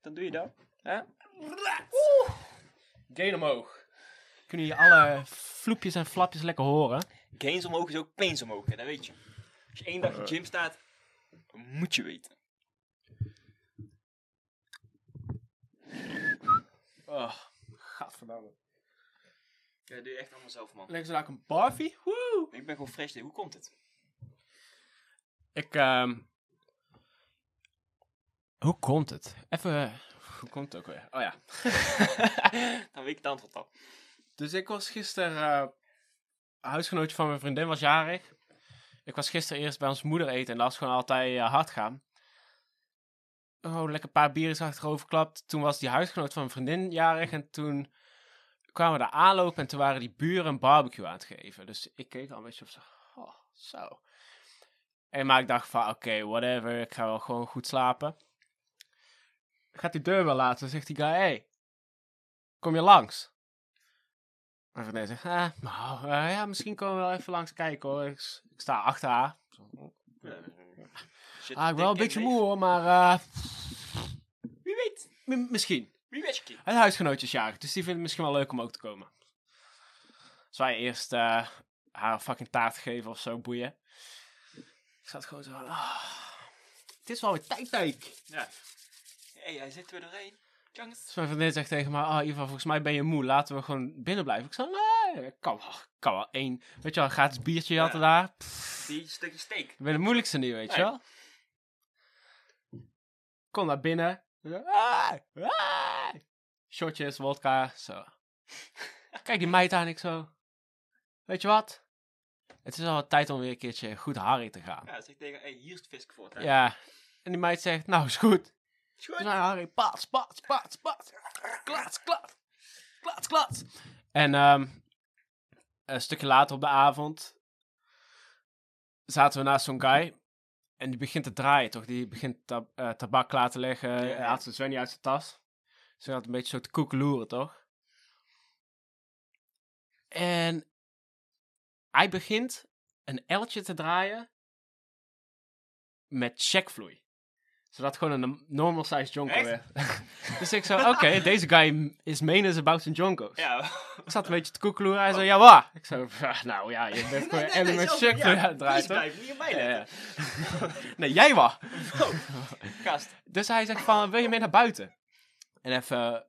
dan doe je dat. Hè? Gain omhoog. Kunnen jullie alle vloepjes en flapjes lekker horen? Gains omhoog is ook pains omhoog, hè, dat weet je. Als je één dag in de gym staat, moet je weten. Oh, gadverdamme. Ja, dat doe je echt allemaal zelf, man. Lekker zo een barfie. Woe! Ik ben gewoon fresh. Hoe komt het? Ik, ehm... Hoe komt het? Even... eh, Hoe komt het ook weer? Oh ja. dan weet ik het antwoord al. Dus ik was gisteren... een huisgenootje van mijn vriendin was jarig. Ik was gisteren eerst bij onze moeder eten en dat was gewoon altijd eh, hard gaan. Oh, lekker een paar biertjes achterover geklapt. Toen was die huisgenoot van mijn vriendin jarig en toen kwamen we daar aanlopen en toen waren die buren een barbecue aan het geven. Dus ik keek al een beetje op zo, oh, zo. En maar ik dacht van, oké, whatever, ik ga wel gewoon goed slapen. Gaat die deur wel laten, zegt die guy, hey, kom je langs? Mijn vriendin zegt, ah, nou, eh, ja, misschien komen we wel even langs kijken hoor. Ik, sta achter haar. Shit, Ah, ik ben wel een beetje en moe hoor, maar eh, Wie weet. m- misschien. Wie weet je, kind. Het huisgenootje is jarig, dus die vindt het misschien wel leuk om ook te komen. Dus wij eerst eh, haar een fucking taart geven of zo, boeien. Ik zat gewoon zo van, ah, het is wel weer tijd, ik. Ja. Hé, hij zit weer doorheen. Jongens. Mijn vriendin zegt tegen me, ah, Ivan, volgens mij ben je moe, laten we gewoon binnen blijven. Ik zei, nee, kan wel, kan wel één, weet je wel, een gratis biertje Ja. hadden daar. Die stukje steak. Ik ben de moeilijkste niet, weet je wel. Kom naar binnen. Ah, ah. Shotjes, wodka, zo. Kijk die meid aan, ik zo. Weet je wat? Het is al tijd om weer een keertje goed Harry te gaan. Ja, zeg tegen, hé, hier is het visk voor. Hè? Ja. En die meid zegt, nou is goed. Goed. Dus nou, Harry, pats, pats, pats, pats. Klats, klats. Klats, klats. En ehm, een stukje later op de avond zaten we naast zo'n guy. En die begint te draaien, toch? Die begint tab- eh, tabak klaar te leggen. Hij ja. haalt zijn Svenny uit zijn tas. Ze had een beetje zo te koekeloeren, toch? En hij begint een eltje te draaien met checkvloei. Zodat het gewoon een normal size jonko werd. dus ik zo, oké, deze guy is mean about zijn jonkos. Ja. Ik zat een beetje te koekeloeren. Hij zo, ja, waar? Ik zo, "Ja, nou ja, je bent gewoon Nee, element zo- checkvloei ja, toch? blijf niet mij Ja, letten. ja. Nee, jij was. Oh, gast. Dus hij zegt van, wil je mee naar buiten? En even eh,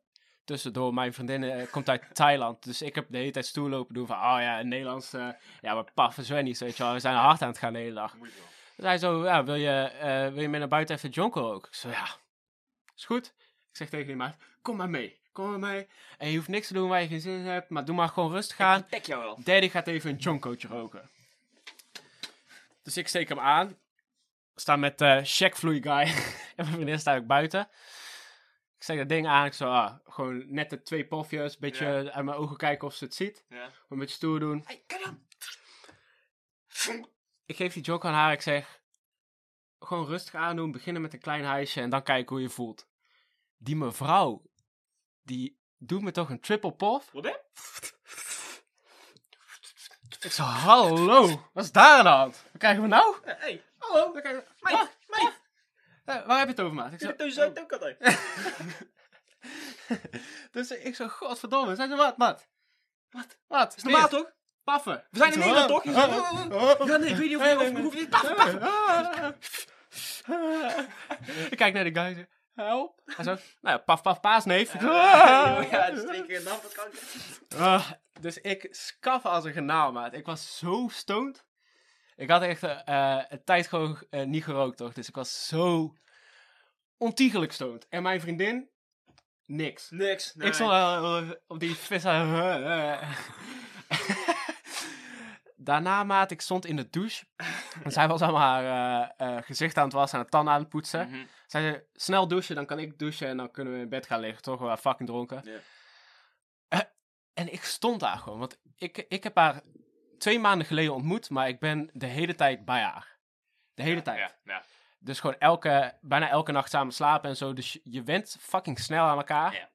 tussendoor, mijn vriendin eh, komt uit Thailand. Dus ik heb de hele tijd stoel lopen doen van, oh ja, in Nederlands, eh, ja, maar paf en Svenny, weet je wel. We zijn hard aan het gaan de hele dag. Hij zo, ja, wil je, eh, wil je mee naar buiten even jonko ook? Ik zo, ja, is goed. Ik zeg tegen die maat, kom maar mee, kom maar mee. En je hoeft niks te doen waar je geen zin in hebt, maar doe maar gewoon rustig aan. Ik jou wel. Daddy gaat even een jonkootje roken. Dus ik steek hem aan. Sta met eh checkvloei guy. en mijn vriendin staat ook buiten. Ik steek dat ding aan. Ik zo, ah, gewoon net de twee pofjes. Een beetje Ja. uit mijn ogen kijken of ze het ziet. Ja. Een beetje stoer doen. Hey, kijk dan. Ik geef die joke aan haar. Ik zeg, gewoon rustig aandoen. Beginnen met een klein huisje en dan kijken hoe je voelt. Die mevrouw, die doet me toch een triple pof? Wat? Ik zo, hallo, wat is daar aan de hand? Wat krijgen we nou? Hé, hey, Hallo, wat krijgen we? meid, Wat? meid. Eh, waar heb je het over, maat? Ik hebt thuis uit ook altijd. dus ik zo, godverdomme. Zij zo, wat, wat? Wat? Wat? Is normaal toch? Paffen. We zijn in Nederland ah, toch? ah, ah, Ja, nee, ik weet niet of Nee, je nee, of nee. hoeft niet. Paf, paf. Ik kijk naar de guy help. Hij zo, nou ja, paf, paf, paasneef. Zo, Ja, is twee keer een dat kan ik. Ah, dus ik skaf als een genaal, maat. Ik was zo stoned. Ik had echt eh, een tijd gewoon eh, niet gerookt, toch? Dus ik was zo ontiegelijk stoned. En mijn vriendin, niks. Niks. Ik stond op die vis. Daarna, maat, ik stond in de douche. En zij was allemaal haar eh, eh, gezicht aan het wassen en haar tanden aan het poetsen. Mhm. Zij zei, snel douchen, dan kan ik douchen en dan kunnen we in bed gaan liggen. Toch? We waren fucking dronken. Eh, en ik stond daar gewoon. Want ik, ik heb haar twee maanden geleden ontmoet, maar ik ben de hele tijd bij haar. De hele tijd. Ja, ja. Dus gewoon elke, bijna elke nacht samen slapen en zo. Dus je, je went fucking snel aan elkaar. Ja.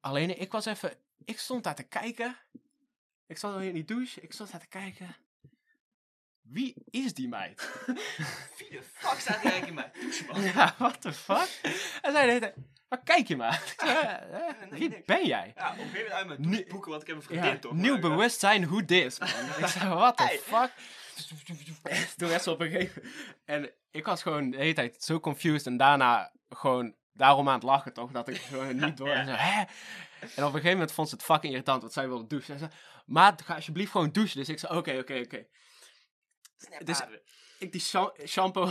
Alleen ik was even, ik stond daar te kijken. Ik stond al in die douche. Ik stond daar te kijken. Wie is die meid? Wie de fuck staat hier eigenlijk in mijn douche, man? ja, what the fuck? En zij deed. Waar kijk je maar? Ik zei, "Eh, eh, Nee, Wie ben jij? Ja, op een gegeven moment uit mijn douche boeken, want ik heb een vriendin Ja, toch. nieuw bewustzijn, hoe dit? man. Ik zei, what the fuck? Toen werd ze op een gegeven En ik was gewoon de hele tijd zo confused. En daarna gewoon daarom aan het lachen, toch? Dat ik gewoon niet door... en, zo, hè? En op een gegeven moment vond ze het fucking irritant, want zij wilde douchen. Ze zei, maat, ga alsjeblieft gewoon douchen. Dus ik zei, oké, oké, oké. Dus-. Ik die sha- shampoo,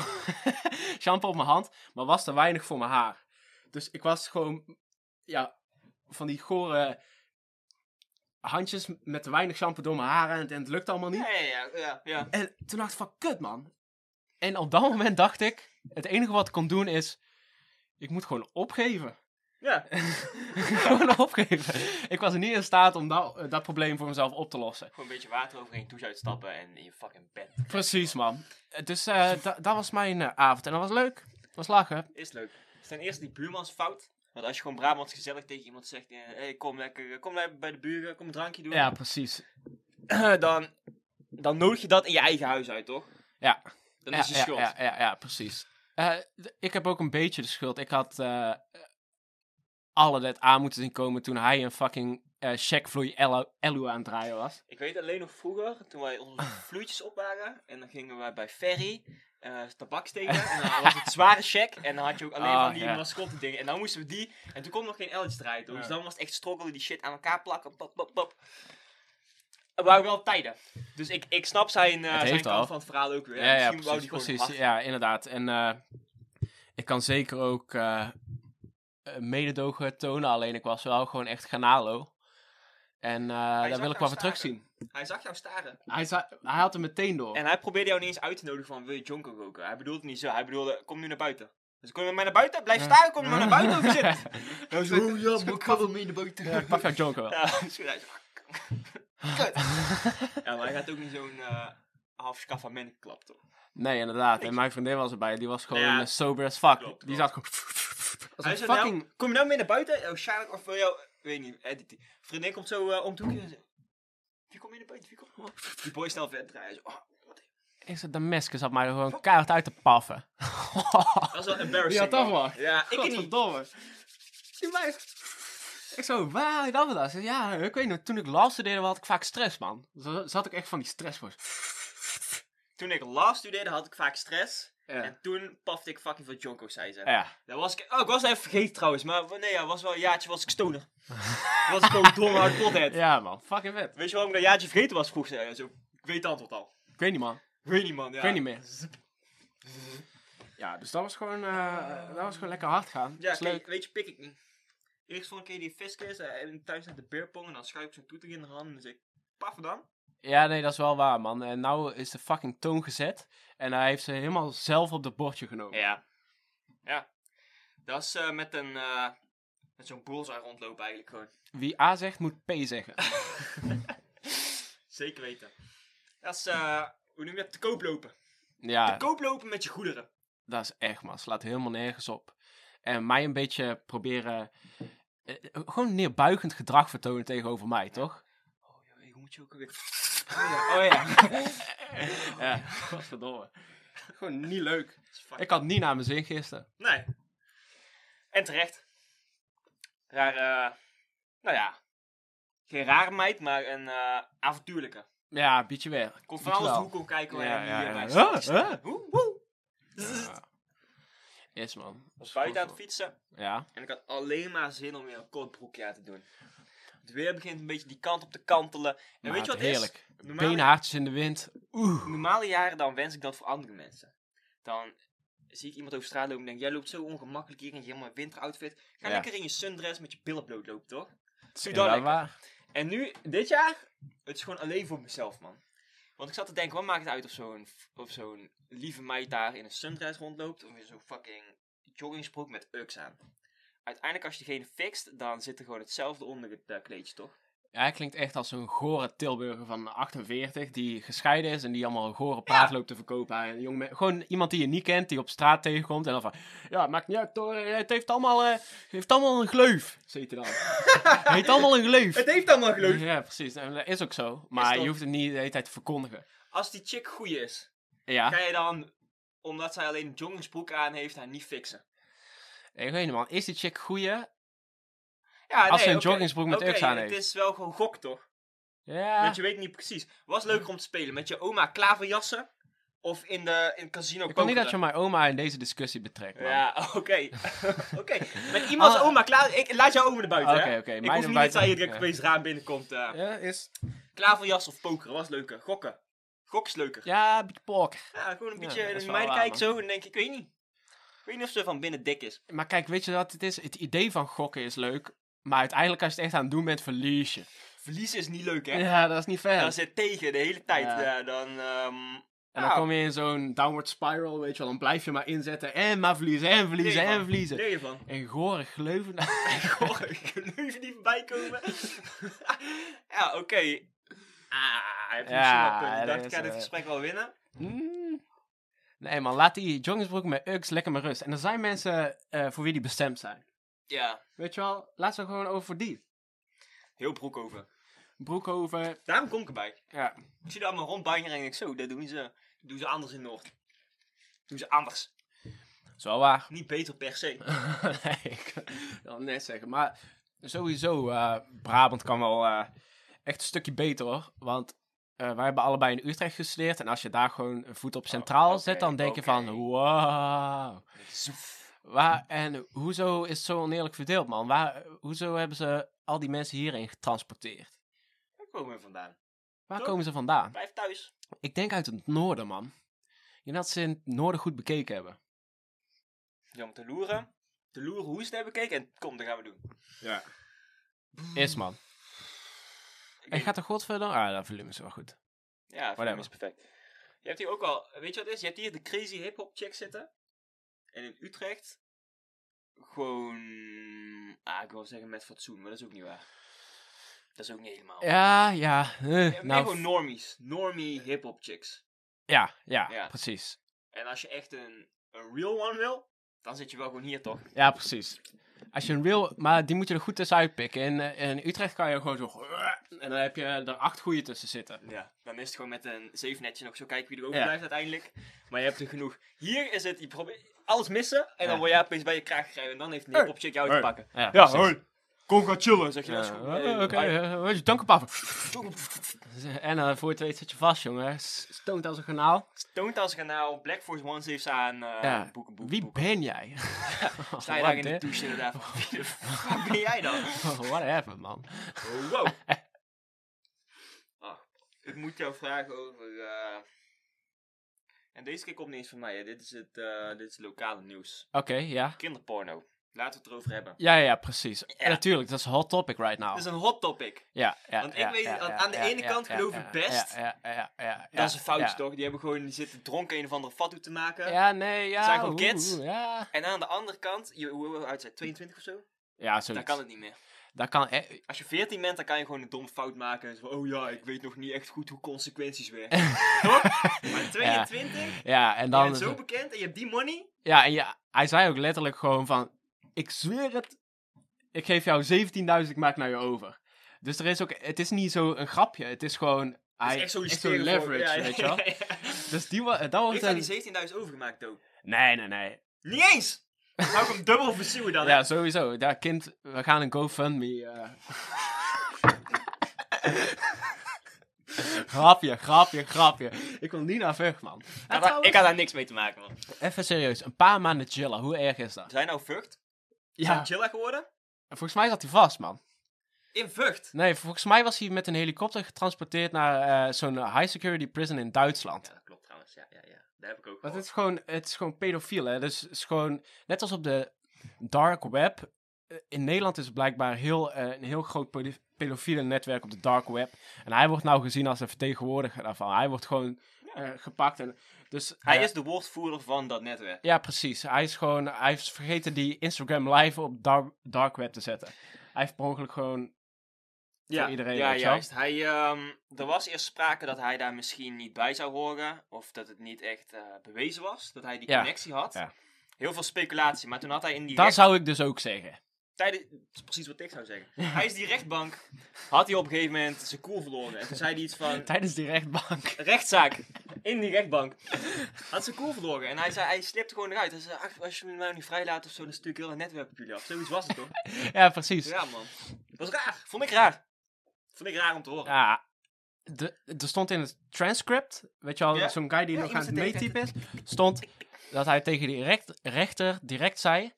shampoo op mijn hand, maar was te weinig voor mijn haar. Dus ik was gewoon, ja, van die gore handjes met te weinig shampoo door mijn haren en het, en het lukt allemaal niet. Ja, ja, ja, ja. En toen dacht ik van, kut man. En op dat moment dacht ik, het enige wat ik kon doen is, ik moet gewoon opgeven. Ja, gewoon opgeven. Ik was niet in staat om dat, dat probleem voor mezelf op te lossen. gewoon een beetje water overheen, douche uitstappen en in je fucking bed. Precies man. Dus eh, da- dat was mijn eh, avond en dat was leuk. Dat was lachen. Is leuk. Ten eerste die buurmansfout. Want als je gewoon Brabants gezellig tegen iemand zegt, eh, hey, kom lekker, kom lekker bij de buren, kom een drankje doen. Ja, precies. dan, dan nodig je dat in je eigen huis uit, toch? Ja. Dan ja, is je ja, schuld. Ja, ja, ja, precies. Eh, ik heb ook een beetje de schuld. Ik had eh alle dat aan moeten zien komen toen hij een fucking eh checkvloei Elu aan het draaien was. Ik weet alleen nog vroeger, toen wij onze vloeitjes op waren, en dan gingen we bij Ferry eh tabak steken, en dan was het zware check, en dan had je ook alleen Ah, van die ja. mascotte dingen, en dan moesten we die, en toen kon nog geen Elletjes draaien, dus Ja. dan was het echt struggelen, die shit aan elkaar plakken, pop, pop, pop. Het waren wel tijden. Dus ik, ik snap zijn, eh, Het zijn kant al. van het verhaal ook weer. Ja, ja, Misschien wou precies. precies. Ja, inderdaad. En eh, ik kan zeker ook eh, eh, mededogen tonen, alleen ik was wel gewoon echt ganalo. En eh, daar wil ik wel weer terugzien. Hij zag jou staren. Hij, za- hij had hem meteen door. En hij probeerde jou niet eens uit te nodigen van, wil je jonko roken? Hij bedoelde het niet zo, hij bedoelde, kom nu naar buiten. Dus kom je met mij naar buiten? Blijf staan, kom je maar naar buiten of je zit. Hij zo, oh ja, maar ik ga wel mee naar buiten. Ja, ik pak jouw jonker wel. Ja, hij zo, kut. Ja, maar hij gaat ook niet zo'n eh half scafament klap, toch? Nee, inderdaad. En mijn vriendin was erbij. Die was gewoon Ja. eh, sober as fuck. Klopt, die zat gewoon... Als een fucking... nou, kom je nou mee naar buiten? Oh, Sjaak, of wil jou, weet niet, eh, die, die vriendin komt zo eh, om het hoekje en zegt, wie komt mee naar buiten? Wie komt? Die boy snel verder draaien. Zo, oh, Ik zei, Damascus had mij gewoon keihard uit te paffen. Dat is wel embarrassing. Ja, toch wel. Ja, ik niet. Godverdomme. Die mij... Ik zo, waar je dat zei, Ja, ik weet niet. Toen ik law studeerde had ik vaak stress, man. Zat ik echt van die stress voor. Toen ik law studeerde had ik vaak stress. Ja. En toen pafte ik fucking veel jonko, zei ze. Ja. Dat was ik, oh, ik was even vergeten trouwens, maar nee, ja, was wel een jaartje was ik stoner. was ik gewoon dom hard pothead. Ja, man. Fucking vet. Weet je waarom ik dat jaartje vergeten was, vroeg. Zo, ik weet het antwoord al. Ik weet niet, man. Ik weet niet, man. Ja. Ik weet niet meer. Ja, dus dat was gewoon, eh, dat was gewoon lekker hard gaan. Ja, kijk, weet je, pik ik niet. Eerst vond ik die fiscus eh, en thuis naar de beerpong en dan schuif ik zo'n toeter in de hand en dan zeg ik, paffen dan. Ja, nee, dat is wel waar, man. En nou is de fucking toon gezet. En hij heeft ze helemaal zelf op het bordje genomen. Ja. Ja. Dat is eh, met een, eh, met zo'n bullseye rondlopen eigenlijk gewoon. Wie A zegt, moet P zeggen. Zeker weten. Dat is, eh, hoe noem je dat, te koop lopen. Ja, Te koop lopen met je goederen. dat is echt, man. Slaat helemaal nergens op. En mij een beetje proberen... gewoon neerbuigend gedrag vertonen tegenover mij, toch? Oh, joh, hoe moet je ook alweer... Oh ja. Ja, godverdomme. Gewoon niet leuk. Ik had niet naar mijn zin gisteren. Nee. En terecht. Raar, eh, nou ja. Geen rare meid, maar een eh, avontuurlijke. Ja, beetje weer. Komt van alles hoek om kijken waar Ja, je ja, hier ja. bij Huh? staat. staan. Huh? Woe, woe. Ja. Yes, man. was buiten aan het fietsen Ja. en ik had alleen maar zin om weer een kort broekje aan te doen. Het weer begint een beetje die kant op te kantelen. En Maar weet je wat heerlijk. is? Normale, Beenhaartjes in de wind. Oeh. normale jaren dan wens ik dat voor andere mensen. Dan zie ik iemand over straat lopen en denk jij loopt zo ongemakkelijk hier in je helemaal winteroutfit. Ga Ja. lekker in je sundress met je billen bloot lopen, toch? Doe dat Inderdaad lekker. waar. En nu, dit jaar, het is gewoon alleen voor mezelf, man. Want ik zat te denken, wat maakt het uit of zo'n lieve meid daar in een sundress rondloopt, of in zo'n fucking joggingsbroek met Ux aan. Uiteindelijk, als je diegene fixt, dan zit er gewoon hetzelfde onder het eh, kleedje, toch? Ja, hij klinkt echt als een gore Tilburger van 48 die gescheiden is en die allemaal een gore praat Ja. loopt te verkopen aan een jong me- Gewoon iemand die je niet kent, die op straat tegenkomt en dan van, ja, maakt niet uit hoor, het heeft allemaal, eh, het heeft allemaal een gleuf, zegt hij dan. het heeft allemaal een gleuf. heeft allemaal geloof. Ja, precies. En dat is ook zo. Maar je hoeft het niet de hele tijd te verkondigen. Als die chick goeie is, Ja. ga je dan, omdat zij alleen een joggingsbroek aan heeft, haar niet fixen. Ik weet man. Is die chick goeie? Ja, Als nee, ze een joggingsbroek met Ux aan het heeft. is wel gewoon gok, toch? Ja. Want je weet niet precies. Was leuker om te spelen met je oma klaverjassen of in de in het casino Ik wil niet dat je mijn oma in deze discussie betrekt, man. Ja, oké. oké. Met iemands Ah. oma klaar. Ik laat jouw oma naar buiten, Oké, oké, Ik hoef niet dat zij direct Ja. opeens raam binnenkomt. eh. Ja, is... Klaverjas of pokeren was leuker. Gokken. Gok is leuker. Ja, Ja, een beetje poker. gewoon een Ja, beetje naar mij kijken zo en denk ik, ik weet niet. Ik weet niet of ze van binnen dik is. Maar kijk, weet je wat het is? Het idee van gokken is leuk. Maar uiteindelijk, als je het echt aan het doen bent, verlies je. Verliezen is niet leuk, hè? Ja, dat is niet fair. Dan zit tegen de hele tijd. Ja. Ja, dan... ehm, En dan ja, kom je in zo'n downward spiral, weet je wel. Dan blijf je maar inzetten en maar verliezen en verliezen en verliezen. Leer je van. En gore gleuven. Nu even niet voorbij komen. ja, oké. Ah, heb je Ja, misschien wel punt. Ik dacht, ik ga dit gesprek wel winnen. Mm. Nee man, laat die joggingsbroek met Uggs lekker maar rust. En er zijn mensen eh, voor wie die bestemd zijn. Ja, Weet je wel, laat ze gewoon over die. heel broek over. Broek over. Daarom kom ik erbij. Ja. Ik zie er allemaal rondbangeren en denk ik zo, dat doen ze, doen ze anders in Noord. Doen ze anders. Zo waar. Niet beter per se. nee, ik wil net zeggen. Maar sowieso, eh, Brabant kan wel eh, echt een stukje beter hoor. Want eh, wij hebben allebei in Utrecht gestudeerd. En als je daar gewoon een voet op centraal Oh, oké, zet, dan denk je van, wow. Waar, en hoezo is het zo oneerlijk verdeeld, man? Waar, hoezo hebben ze al die mensen hierheen getransporteerd? Waar komen we vandaan? Waar Toch? komen ze vandaan? Blijf thuis. Ik denk uit het noorden, man. Ik denk dat ze in het noorden goed bekeken hebben. Ja, om te loeren. Te loeren hoe ze het hebben gekeken. En kom, dat gaan we doen. Ja. Is, man. En gaat er verder? Ah, dat volume is wel goed. Ja, hem is perfect. Je hebt hier ook al, weet je wat het is? Je hebt hier de crazy hip-hop chick zitten. En in Utrecht. Gewoon. Ah, ik wil zeggen met fatsoen, maar dat is ook niet waar. Dat is ook niet helemaal. Ja, ja. eh, nou, gewoon normies. Normie hip-hop chicks. ja, ja, Ja. precies. En als je echt een, een real one wil, dan zit je wel gewoon hier toch? Ja, precies. Als je een real... Maar die moet je er goed tussen uitpikken. In, eh, in Utrecht kan je gewoon zo... En dan heb je er acht goede tussen zitten. Ja. Dan is het gewoon met een zeefnetje nog zo kijken wie er Ja. overblijft uiteindelijk. Maar je hebt er genoeg. Hier is het, je probeert alles missen. En dan Ja. word je opeens bij je kraag gegrepen. En dan heeft een Hey. hip-hop chick jou te pakken. Ja, Ja, hoi. Kom gaan chillen, zeg je. Ja, Oké, weet je, dank papa. En eh, voor je het weet zit je vast, jongen. Stoont als een kanaal. Toont als kanaal, Black Force One heeft aan. eh Ja. boeken, boeken, Wie boeken. ben jij? Sta je daar in de douche inderdaad. Wie de fuck ben jij dan? Whatever, man. Oh, wow. Ah, ik moet jou vragen over... eh, En deze keer komt niet eens van mij. Hè. Dit, is het, eh, dit is lokale nieuws. Oké, ja. Kinderporno. Laten we het erover hebben. Ja, ja, precies. Ja. Natuurlijk, dat is een hot topic right now. Dat is een hot topic. Ja, ja. Want ik ja, weet- ja, aan- de ene kant geloof ik best. Ja, ja, ja, ja, Dat is een foutje ja. toch? Die hebben gewoon die zitten dronken een of andere fatu te maken. Ja, nee, ja. zijn gewoon kids. En aan de andere kant, je, hoe oud zijn? 22 of zo? ja Dan zoiets. kan het niet meer. Dat kan eh, Als je 14 bent, dan kan je gewoon een dom fout maken. En zo, oh ja, ik weet nog niet echt goed hoe consequenties werken. Toch? Maar 22? Ja, en Je dan... bent zo bekend en je hebt die money? Ja, en ja, hij zei ook letterlijk gewoon van... Ik zweer het, ik geef jou 17.000, ik maak naar je over. Dus er is ook... Het is niet zo een grapje, het is gewoon... Hij, is echt zo'n echt zo'n hysterie voor- leverage, ja, weet je wel. ja, ja. Dus die, dat wordt Heeft hij een... die 17.000 overgemaakt ook? Nee, nee, nee. Niet eens! Zou ik hem dubbel versuwen dan? hè? Ja, sowieso. Ja, kind, we gaan een GoFundMe... eh grapje, grapje, grapje. Ik wil niet naar Vught, man. Ik Ja, had, daar, trouwens- ik had daar niks mee te maken, man. Even serieus, een paar maanden chillen, hoe erg is dat? Zijn nou Vught? Ja, Zijn chiller geworden? volgens mij zat hij vast, man. In Vught? Nee, volgens mij was hij met een helikopter getransporteerd naar eh, zo'n high security prison in Duitsland. Ja, dat klopt trouwens. Ja, ja, ja. Daar heb ik ook Want het is gewoon, het is gewoon pedofiel, hè. Dus het is gewoon, net als op de dark web. eh, In Nederland is blijkbaar heel, eh, een heel groot pedo- pedofiele netwerk op de dark web. En hij wordt nou gezien als een vertegenwoordiger daarvan. Hij wordt gewoon gepakt. En, dus, Hij is de woordvoerder van dat netwerk. Ja, precies. Hij is gewoon, hij heeft vergeten die Instagram live op dar- dark web te zetten. Hij heeft per ongeluk gewoon Ja, iedereen, ja juist. Hij, ehm, er was eerst sprake dat hij daar misschien niet bij zou horen. Of dat het niet echt eh, bewezen was. Dat hij die Ja, connectie had. ja. Heel veel speculatie. Maar toen had hij in die Dat recht- zou ik dus ook zeggen. Tijdens, is precies wat ik zou zeggen. Tijdens die rechtbank had hij op een gegeven moment zijn koel verloren. En toen zei hij iets van, Tijdens die rechtbank. rechtszaak, in die rechtbank, had zijn koel verloren. En hij zei, hij slipte gewoon eruit. Hij zei, ach, als je me nou niet vrijlaat of zo, dan stuur ik heel het netwerk op jullie af. Zoiets was het toch? Ja, precies. Ja man. Dat was raar. Vond ik raar. Vond ik raar om te horen. Ja, de, er stond in het transcript, weet je Ja. zo'n guy die Ja, nog aan het meetypen is, stond dat hij tegen die recht, rechter direct zei,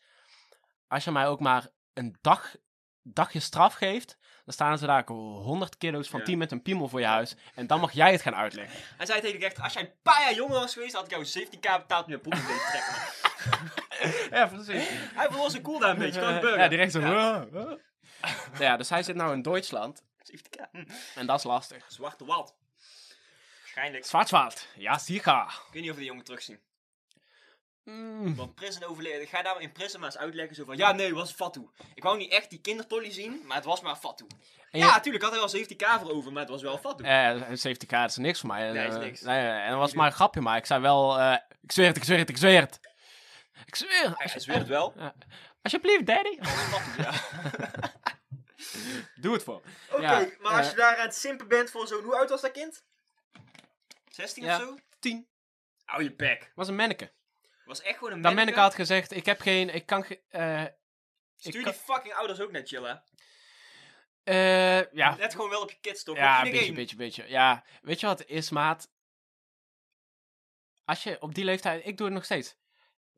als je mij ook maar een dag, dagje straf geeft, dan staan ze daar 100 kilo's van Ja. 10 met een piemel voor je huis en dan mag jij het gaan uitleggen. Hij zei tegen de rechter, als jij een paar jaar jonger was geweest, had ik jou 17k betaald om je broek te trekken. Ja, precies. Hij verloor zijn cool daar een beetje, kan gebeuren. Ja, direct zo. Ja. Dus hij zit nou in Duitsland 17k. Hm. en dat is lastig. Zwarte wald. Waarschijnlijk. Zwartswald, ja, zeker. Ik weet niet of we die jongen terugzien. Mm. Want Prison overleden. Ga daar in Prison maar eens uitleggen zo van... Ja, nee, het was Fatou. Ik wou niet echt die kindertolly zien, maar het was maar Fatou. En Ja, je- natuurlijk had hij wel 17k voor over, maar het was wel Fatou. Eh, een safety car is niks voor mij. Nee, is Eh, niks. Nee, nee, en dat was maar een grapje, maar ik zei wel, eh, ik zweer het, ik zweer het, ik zweer het. Ik zweer het. Hij zweert het wel. Alsjeblieft, daddy. Fatou, ja. Doe het voor. Oké, Ja, maar als eh, je daar aan het simpen bent voor zo'n... Hoe oud was dat kind? 16 Ja. of zo? Tien. Hou je bek. was een manneke. Was echt gewoon een Dat manneke. manneke had gezegd, ik heb geen, ik kan, ge- eh, Stuur ik die fucking ouders ook net chillen. eh, ja, Let gewoon wel op je kids toch? ja, een beetje, iedereen- beetje, beetje. Ja, weet je wat het is, maat? Als je op die leeftijd, ik doe het nog steeds.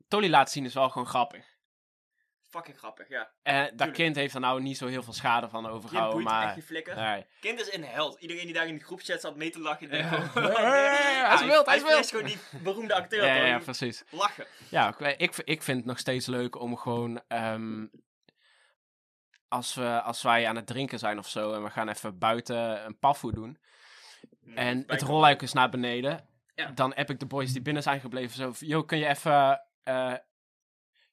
Tolly laten zien is wel gewoon grappig. Fucking grappig, ja. En dat Tuurlijk. kind heeft er nou niet zo heel veel schade van Kind overgehouden, echt maar... geen flikker. Nee. Kind is een held. Iedereen die daar in de groepchat zat mee te lachen. denkt Ja. gewoon, Hij is wild, hij is wild. gewoon die beroemde acteur. Ja, ja, precies. Lachen. Ja, ik, ik, vind het nog steeds leuk om gewoon... ehm, als, we, als wij aan het drinken zijn of zo en we gaan even buiten een paffoe doen... En het rolluik is naar beneden. Ja. Dan heb ik de boys die binnen zijn gebleven zo... Yo, kun je even... eh,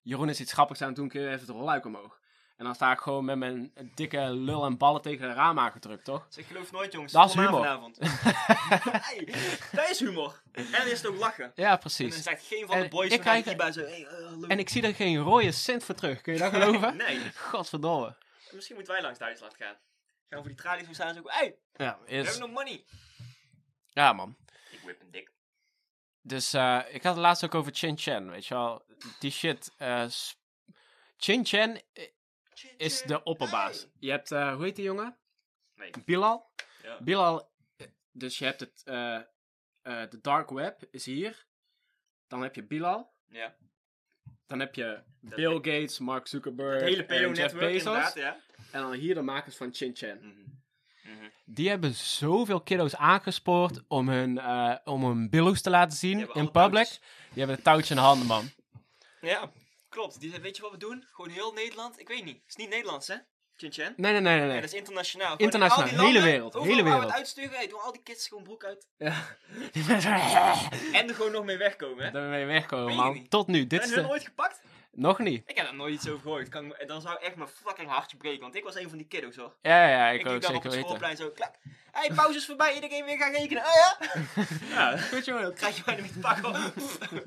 Jeroen is iets grappigs aan het doen, je even het rolluik omhoog? En dan sta ik gewoon met mijn dikke lul en ballen tegen de raam aangedrukt, toch? Dus ik geloof nooit, jongens. Dat is humor. vanavond. hey, dat is humor. En is het ook lachen. Ja, En dan precies. zegt geen van En de boys ik krijg- hierbij zo... Hey, hallo. En ik zie er geen rode cent voor terug, kun je dat geloven? Nee. Godverdomme. Misschien moeten wij langs Duitsland gaan. Gaan we voor die tralies staan en zo... Hey, Ja, we is... hebben nog money. ja man. Ik whip een dik. Dus eh, ik had het laatst ook over Chin Chen, weet je wel. Die shit. eh, s- Chin Chen eh, is de opperbaas. Je hebt, eh, hoe heet die jongen? Nee. Bilal. Ja. Bilal, dus je hebt het, eh, eh, de dark web is hier. Dan heb je Bilal. Ja. Dan heb je Dat- Bill Gates, Mark Zuckerberg, Het hele en Jeff Bezos. inderdaad, ja. En dan hier de makers van Chin Chen. Mhm. Die hebben zoveel kiddo's aangespoord om hun, eh, om hun billoes te laten zien in public. touwtjes. Die hebben het touwtje in de handen, man. Ja, klopt. Die weet je wat we doen? Gewoon heel Nederland. Ik weet niet. Het is niet Nederlands, hè? Chin. Nee, nee, nee, nee. Ja, nee. dat is internationaal. Gewoon Internationaal, in hele wereld, hele wereld. het uitsturen, hey, doen al die kids gewoon broek uit. Ja. En er gewoon nog mee wegkomen, hè? Daar ben je weggekomen, Weet je man. Tot nu. Dit Zijn is de... nooit gepakt? Nog niet. Ik heb er nooit iets over gehoord. Kan, ik me- dan zou echt mijn fucking hartje breken, want ik was een van die kiddo's, hoor. Ja, ja, ik Ik ook liep daar op zeker het weten. schoolplein zo, klak. Hé, hey, pauze is voorbij, iedereen weer gaan rekenen. Oh ja? ja, Goed, jongen. krijg je bijna niet te pakken. hoor.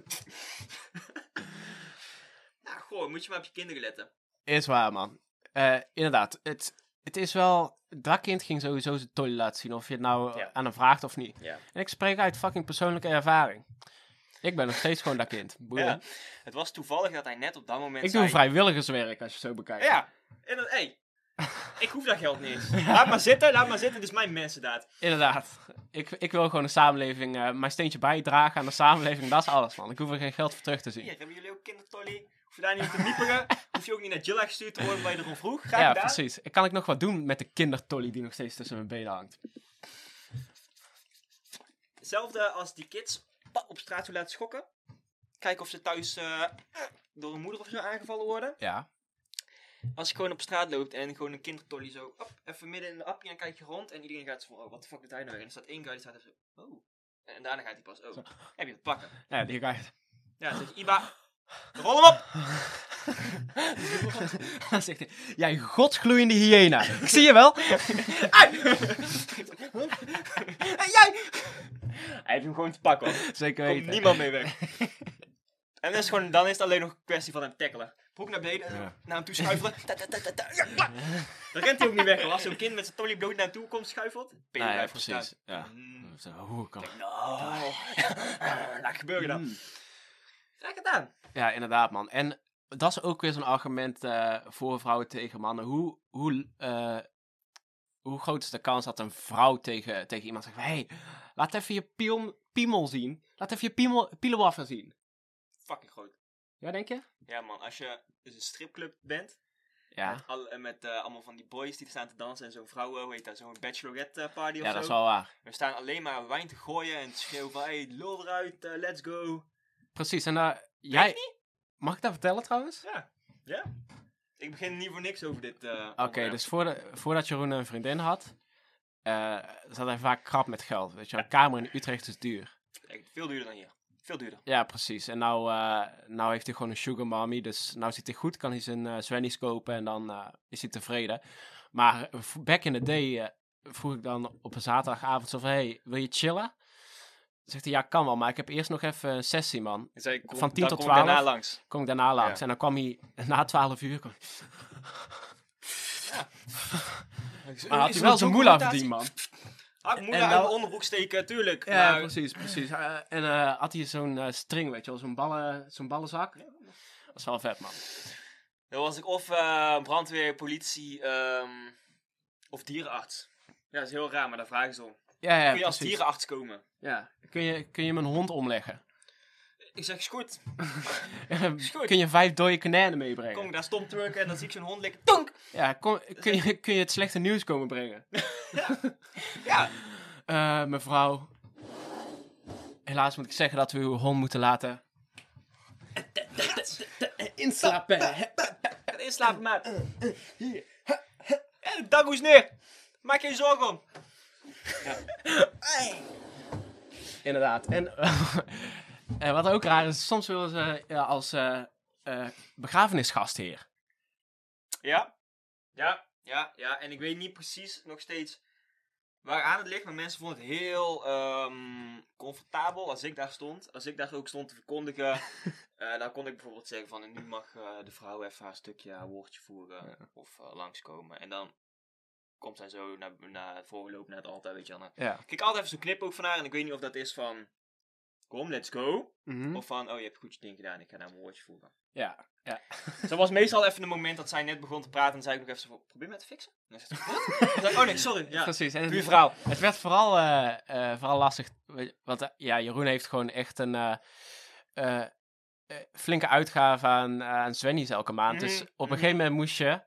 nou, goh, moet je maar op je kinderen letten. Is waar, man. Eh, inderdaad, het, het is wel... Dat kind ging sowieso zijn toilet laten zien, of je het nou Ja. aan hem vraagt of niet. Ja. En ik spreek uit fucking persoonlijke ervaring. Ik ben nog steeds gewoon dat kind. Boeien. ja. Het was toevallig dat hij net op dat moment Ik zei... doe vrijwilligerswerk, als je het zo bekijkt. Ja, en dan, hey, ik hoef dat geld niet eens. Laat maar zitten, laat maar zitten, dit is mijn mensendaad. Inderdaad. Ik, ik wil gewoon de samenleving, eh, mijn steentje bijdragen aan de samenleving. Dat is alles, man. Ik hoef er geen geld voor terug te zien. Hier, hebben jullie ook kindertolly? Hoef je daar niet op te mieperen? Hoef je ook niet naar Jilla gestuurd te worden, waar je erom vroeg? Graag ja, gedaan. precies. Kan ik nog wat doen met de kindertolly die nog steeds tussen mijn benen hangt. Hetzelfde als die kids op straat zo laten schokken. Kijken of ze thuis eh, door een moeder of zo aangevallen worden. Ja. Als je gewoon op straat loopt en gewoon een kindertolly zo, op, even midden in de appie en dan kijk je rond en iedereen gaat zo van, oh, wat de fuck doet hij nou? En er staat één guy die staat zo, oh. En daarna gaat hij pas, oh, heb je het pakken. Ja, die je. Ja, dan zeg je, Iba, rol hem op! Dan zegt hij, jij godsgloeiende hyena. Ik zie je wel. Ai! en jij! Hij heeft hem gewoon te pakken hoor. Zeker Komt weten. niemand mee weg. En dan is, gewoon, dan is het alleen nog een kwestie van hem tackelen. Broek naar beneden, Ja. naar hem toe schuifelen. Ta, ta, ta, ta, ta. Ja, klap. Dan rent hij ook niet weg. Als zo'n kind met zijn tolly bloot naar hem toe komt, schuifelt. Peter ja, precies. Ja. Mm. Zo, hoe kan... Nou, laat gebeuren dan. Mm. Graag gedaan. Ja, inderdaad, man. En dat is ook weer zo'n argument eh, voor vrouwen tegen mannen. Hoe, hoe, eh, hoe groot is de kans dat een vrouw tegen, tegen iemand zegt: hey, laat even je piel, piemel zien. Laat even je piemel, pielewaffer zien. Fucking groot. Ja, denk je? Ja man, als je dus een stripclub bent, Ja, met, al, eh, met eh, allemaal van die boys die staan te dansen en zo'n vrouw, hoe heet dat, zo'n bachelorette party of ja zo. dat is wel waar. We staan alleen maar wijn te gooien en te schreeuwen van, hey, lul eruit, eh, let's go. Precies. En eh, jij. niet? Mag ik dat vertellen trouwens? Ja, ja. Ik begin niet voor niks over dit Oké, dus voordat, voordat Jeroen een vriendin had, eh zat hij vaak krap met geld. Weet je, een kamer in Utrecht is duur. Veel duurder dan hier. Veel duurder. Ja, precies. En nou, eh, nou heeft hij gewoon een sugar mommy. Dus nou zit hij goed, kan hij zijn uh, kopen en dan is hij tevreden. Maar back in the day vroeg ik dan op een zaterdagavond zo van... Hey, wil je chillen? Zegt hij, ja, kan wel, maar ik heb eerst nog even een sessie, man. Zei, kom, Van 10 dan tot kom ik daarna 12. langs. Kom ik daarna langs. Ja. En dan kwam hij na 12 uur... Maar had hij wel zijn moela verdiend, man. Ik moeder En uit mijn onderbroek steken, tuurlijk. Ja, maar- precies, precies. Eh, en eh, had hij zo'n eh, string, weet je wel, zo'n ballen, zo'n ballenzak. Dat is wel vet, man. Dan was ik of eh, brandweer, politie ehm, of dierenarts. Ja, dat is heel raar, maar daar vragen ze om. Ja, ja, Kun je als dierenarts komen? Ja. Kun je, kun je mijn hond omleggen? Ik zeg, is goed. goed. kun je vijf dode konijnen meebrengen? Kom ik daar stom trucken en dan zie ik zo'n hond likken. Tonk! Ja, kom, kun, je, kun je het slechte nieuws komen brengen? Ja. Eh, mevrouw. Helaas moet ik zeggen dat we uw hond moeten laten inslapen. Inslapen, maat. Is neer. Maak je zorgen om. Inderdaad. En eh, wat ook raar is, soms willen ze ja, als eh eh, begrafenisgastheer. Ja. Ja, ja, ja. En ik weet niet precies nog steeds waaraan het ligt, maar mensen vonden het heel ehm, comfortabel als ik daar stond. Als ik daar ook stond te verkondigen, dan kon ik bijvoorbeeld zeggen van nu mag de vrouw even haar stukje haar woordje voeren of eh, langskomen. En dan komt zij zo naar, naar voorloop naar het altaar, weet je wel. Ja. kijk altijd even zo'n knip ook van haar en ik weet niet of dat is van kom, let's go. Mhm. Of van, oh je hebt goed je ding gedaan, ik ga naar mijn woordje voeren. Ja. ja. Zo was meestal even een moment dat zij net begon te praten en zei ik nog even zo probeer mij te fixen. En dan ze, zei oh nee, sorry. Ja, Precies. En buurvrouw. Het werd vooral, eh, eh, vooral lastig. Want eh, ja, Jeroen heeft gewoon echt een eh, eh, eh, flinke uitgave aan, aan Svennies elke maand. Dus Mhm, op een mhm. gegeven moment moest je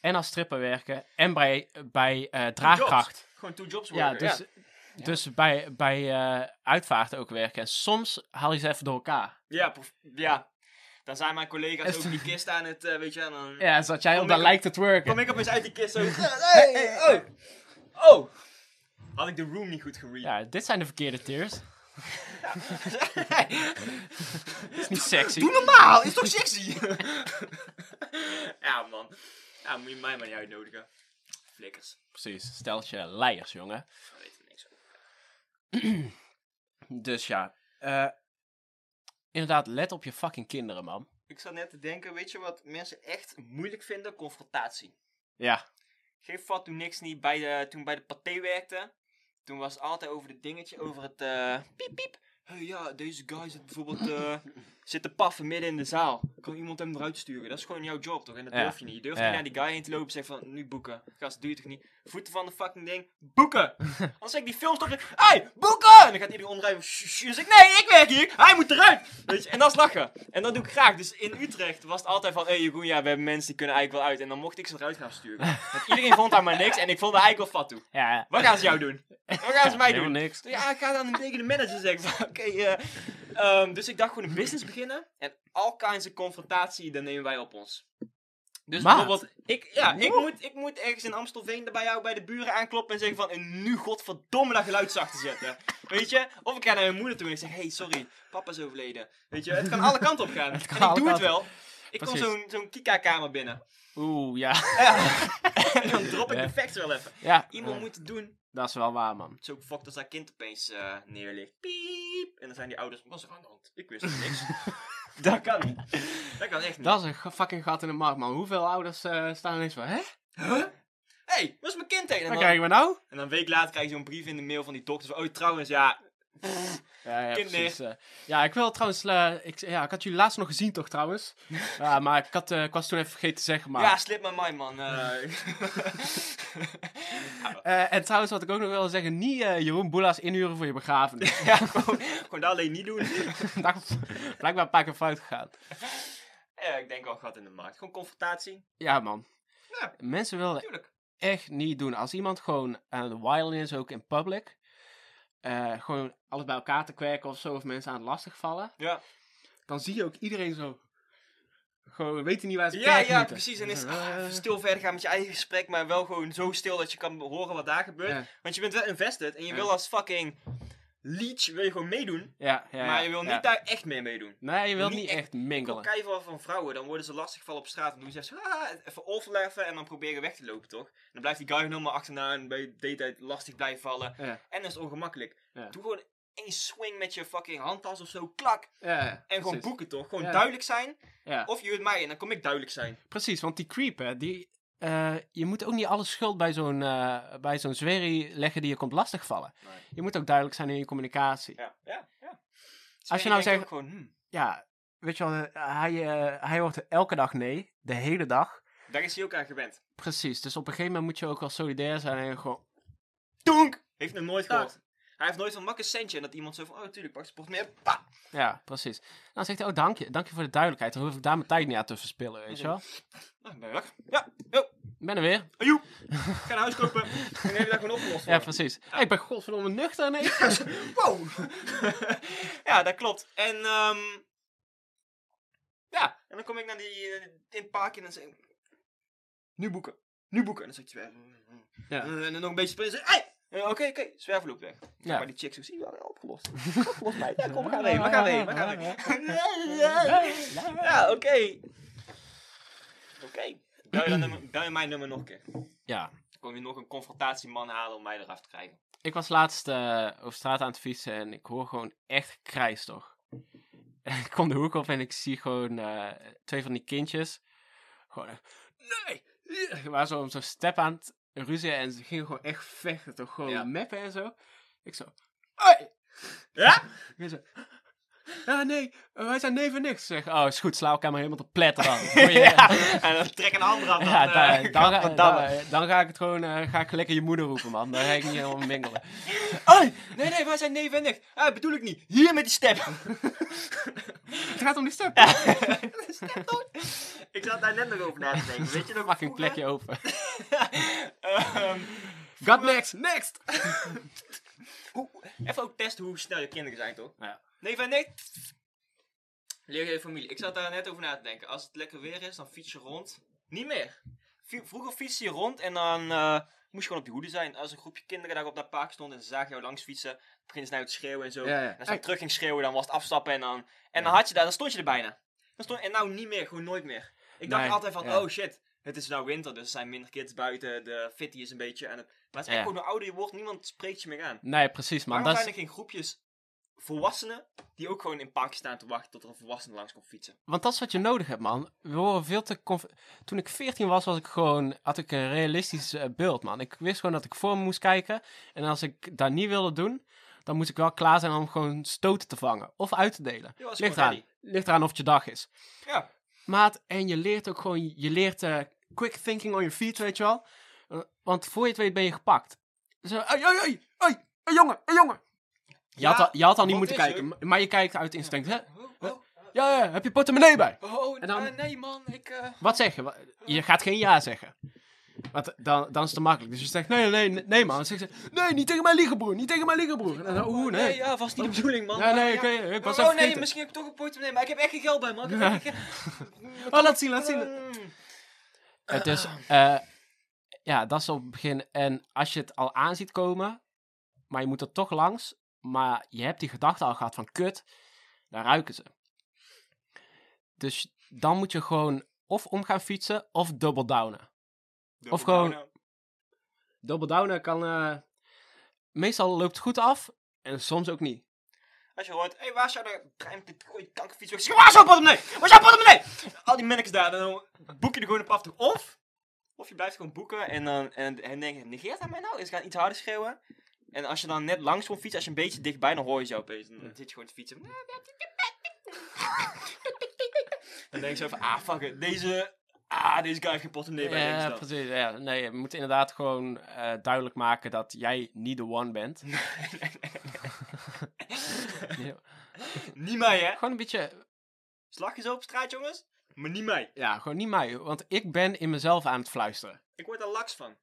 en als stripper werken en bij, bij eh, draagkracht. Gewoon two jobs Ja, worken. Dus, dus bij, bij eh, uitvaarten ook werken. En soms haal je ze even door elkaar. Ja, ja. Dan zijn mijn collega's ook die kist aan het, eh, weet je, dan Ja, zodat jij op ik- lijkt het werken. kom ik opeens uit die kist zo. Hey, hey, oh. oh. Had ik de room niet goed geread. Ja, dit zijn de verkeerde tears. is niet sexy. Doe normaal, is toch sexy? ja, man. Ja, moet je mij maar niet uitnodigen. Flikkers. Precies, steltje leiers, jongen. Weet. Dus ja, eh, inderdaad, let op je fucking kinderen, man. Ik zat net te denken, weet je wat mensen echt moeilijk vinden? Confrontatie. Ja, Geen vat toen niks niet bij de, toen bij de paté werkte. Toen was het altijd over het dingetje, over het eh, piep piep. Hey, ja, deze guy zit bijvoorbeeld eh, zit te paffen midden in de zaal. Kan iemand hem eruit sturen? Dat is gewoon jouw job toch? En dat Ja. durf je niet. Je durft Ja. niet naar die guy heen te lopen en zeggen van nu boeken. Gast, doe je toch niet? Voeten van de fucking ding, boeken! Anders zeg ik die film stoppen. Hey, boeken! En dan gaat iedereen shh. Dan zeg ik, nee, ik werk hier! Hij moet eruit! Weet je, en dat is lachen. En dat doe ik graag. Dus in Utrecht was het altijd van, hé hey, Jeroen, ja, we hebben mensen die kunnen eigenlijk wel uit. En dan mocht ik ze eruit gaan sturen. Want iedereen vond daar maar niks en ik vond dat eigenlijk wel fat toe. ja. Wat gaan ze jou doen? Wat gaan ze mij doen? niks. Ja, ik ga dan tegen de manager zeggen van, oké, eh, ehm, dus ik dacht gewoon een business beginnen. En all kinds of confrontatie, dan nemen wij op ons. Dus Maat. bijvoorbeeld, ik, ja, ik moet, ik moet ergens in Amstelveen bij jou bij de buren aankloppen en zeggen van, en nu godverdomme dat geluid zacht te zetten. Weet je? Of ik ga naar mijn moeder toe en ik zeg, hey, sorry, papa is overleden. Weet je, het kan alle kanten op gaan. en ik doe het wel. Ik kom zo'n zo'n Kika-kamer binnen. Oeh, ja. en dan drop ik Ja. de facts wel even. ja. Iemand moet het doen. Dat is wel waar, man. Het is ook fucked als haar kind opeens eh, neerligt. Piep. En dan zijn die ouders, wat is er aan de hand? Ik wist er niks. Dat kan niet. Dat kan echt niet. Dat is een fucking gat in de markt, man. Hoeveel ouders eh, staan ineens van, hè? Huh? hey, waar is mijn kind heen? En Wat dan, krijgen we nou? en dan een week later krijg je zo'n brief in de mail van die dokter. Zo, oh, trouwens, ja. Ja, ja, precies. eh. ja, ik wil trouwens... eh, ik, ja, ik had jullie laatst nog gezien, toch, trouwens? ja, maar ik, had, eh, ik was toen even vergeten te zeggen, maar... Ja, slip my mind, man. En trouwens, wat ik ook nog wil zeggen, niet Jeroen Boela's inhuren voor je begrafenis. ja, gewoon, gewoon dat alleen niet doen. Blijkbaar een paar keer fout gegaan. ja, ik denk wel gat in de markt. Gewoon confrontatie. Ja, man. Ja. Mensen willen Tuurlijk. echt niet doen. Als iemand gewoon aan het wilen is, ook in public, eh, gewoon alles bij elkaar te kwerken of zo, of mensen aan het lastigvallen, Ja. dan zie je ook iedereen zo. Gewoon weten niet waar ze Ja, ja, moeten. precies. En is ah, stil verder gaan met je eigen gesprek, maar wel gewoon zo stil dat je kan horen wat daar gebeurt. Ja, Want je bent wel invested en je Ja. wil als fucking leech wil je gewoon meedoen, ja, ja, maar je wil niet daar echt mee meedoen. Nee, je wilt niet niet echt- mingelen. Kijk wel van vrouwen, dan worden ze lastiggevallen op straat. Dan doen ze ah, even overleven en dan proberen weg te lopen, toch? En dan blijft die guy helemaal achterna en bij de date tijd lastig blijven vallen. En dat is ongemakkelijk. Doe gewoon één swing met je fucking handtas of zo, klak. ja, En gewoon precies. boeken, toch? Gewoon Ja. duidelijk zijn. Ja. Of je hoort mij en dan kom ik duidelijk zijn. Precies, want die creep, hè, die, eh, je moet ook niet alle schuld bij zo'n eh bij zo'n zwerrie leggen die je komt lastigvallen. Nee. Je moet ook duidelijk zijn in je communicatie. Ja, ja, ja. Als je nou zegt- gewoon, hmm, Ja, weet je wel, eh, hij, hij hoort elke dag nee, de hele dag. daar is hij ook aan gewend. Precies, dus op een gegeven moment moet je ook wel solidair zijn en gewoon... Tonk! Heeft hem nooit gehoord. Hij heeft nooit van mak een centje en dat iemand zo van, oh tuurlijk, pak portemonnee. Pa! Ja, precies. Dan zegt hij, oh dank je, dank je voor de duidelijkheid. Dan hoef ik daar mijn tijd niet aan te verspillen, weet je wel. Nou, ben je weg. Ja, yo, ben er weer. ajoe. Ga een huis kopen. En heb je dat gewoon opgelost. Ja, precies. ik ben godverdomme nuchter, nee. Wow! ja, dat klopt. En, ehm ja, en dan kom ik naar die, eh, in het park en dan zeg ik, nu boeken, nu boeken. En dan zeg ik, zwerven. Ja. En dan nog een beetje spelen en zeg ik, hey! Eh, Oké, oké, loopt weg. Ja. Maar die chicks zo, zie je wel, opgelost. opgelost mij. Ja, kom, we gaan heen, we gaan heen, we gaan heen. Ja, oké. Oké. Bel, je bel mijn nummer nog een keer. Ja, Dan kom je nog een confrontatieman halen om mij eraf te krijgen. ik was laatst eh, over straat aan het fietsen en ik hoor gewoon echt gekrijs, toch? En ik kom de hoek op en ik zie gewoon eh, twee van die kindjes. Gewoon nee! Ze waren zo om zo'n step aan het ruzie en ze gingen gewoon echt vechten, toch? Gewoon Ja. meppen en zo. Ik zo, hey! Ja? Ik zo, ja, nee, wij zijn neven niks. Zeg, oh, is goed, sla elkaar maar helemaal te pletter dan. Ja. En dan trek een ander af. Dan, Ja, eh, da- dan, ga, dan, dan ga ik het gewoon, eh, ga ik lekker je moeder roepen, man. Dan ga ik niet helemaal mingelen. Ai, nee, nee, wij zijn neef en nicht. Ah, bedoel ik niet. Hier met die step. Het gaat om die step. step toch? Ik zat daar net nog over na te denken. Weet je nog Fucking vroeger? plekje open. Ehm, Got next, next! even ook testen hoe snel je kinderen zijn, toch? Ja. Neef en nicht. Leer je familie. Ik zat daar net over na te denken. Als het lekker weer is, dan fiets je rond. Niet meer. Vroeger fietste je rond en dan eh, moest je gewoon op je hoede zijn. Als een groepje kinderen daar op dat park stond en ze zagen jou langs fietsen, beginnen ze nou te schreeuwen en zo. Ja, ja. En als je terug ging schreeuwen, dan was het afstappen en dan... En dan had je daar, dan stond je er bijna. Dan stond, en nou niet meer, gewoon nooit meer. Ik dacht Nee, altijd van, ja. oh shit, het is nou winter, dus er zijn minder kids buiten, de fitty is een beetje aan het... Maar het is echt gewoon hoe ouder je wordt, niemand spreekt je meer aan. Nee, precies, man. Waarom Dat zijn er geen groepjes volwassenen die ook gewoon in staan te wachten tot er een volwassene langs komt fietsen? want dat is wat je nodig hebt, man. We horen veel te... conf- Toen ik 14 was, was ik gewoon, had ik een realistisch eh, beeld, man. Ik wist gewoon dat ik voor me moest kijken. En als ik dat niet wilde doen, dan moest ik wel klaar zijn om gewoon stoten te vangen. Of uit te delen. Ligt eraan. Ligt eraan of het je dag is. Ja. Maat, en je leert ook gewoon, je leert eh, quick thinking on your feet, weet je wel. Eh, want voor je het weet ben je gepakt. Zo, hey, hey, hey, hey, hey, jongen, hey, jongen. Je, Ja, had, al, je had al niet moeten kijken, er? maar- je kijkt uit instinct. Hè? Oh, oh, Ja, ja, heb je portemonnee bij? oh, En dan- eh, nee man, ik... eh, Wat zeg je? Je gaat geen ja zeggen. Want dan, dan is het te makkelijk. Dus je zegt, nee, nee, nee, nee man. Dan zegt ze, nee, niet tegen mijn liegen broer, niet tegen mijn liegen broer. En dan, oeh, nee, nee. ja, was niet de bedoeling man. Nee, nee, ik, ja. weet- ik was oh even nee, vergeten. misschien heb ik toch een portemonnee, maar ik heb echt geen geld bij man. Ik Ja. geen- Oh, laat zien, laat zien. Mm. Het is, eh, ja, dat is op het begin. En als je het al aan ziet komen, maar je moet er toch langs, maar je hebt die gedachte al gehad van kut, daar ruiken ze. Dus dan moet je gewoon of om gaan fietsen of double downen. Of gewoon- Double downen kan, eh, meestal loopt het goed af en soms ook niet. Als je hoort, hé, hey, waar is jouw de kankerfiets? Waar is jouw portemonnee? Waar is jouw portemonnee? Al die mannetjes daar, dan boek je er gewoon op af. Of, of je blijft gewoon boeken en dan en, en denk negeert hij mij nou? Is gaan iets harder schreeuwen? En als je dan net langs komt fietsen, als je een beetje dichtbij, dan hoor je ze opeens. Dan zit je gewoon te fietsen. Dan denk je zo van, ah, fuck it, deze, ah, deze guy heeft geen portemonnee bij Ja, links precies. Ja. Nee, we moeten inderdaad gewoon eh, duidelijk maken dat jij niet de one bent. Ja. Niet mij, hè? Gewoon een beetje, Slag je zo op straat, jongens? Maar niet mij. ja, gewoon niet mij. Want ik ben in mezelf aan het fluisteren. Ik word er laks van.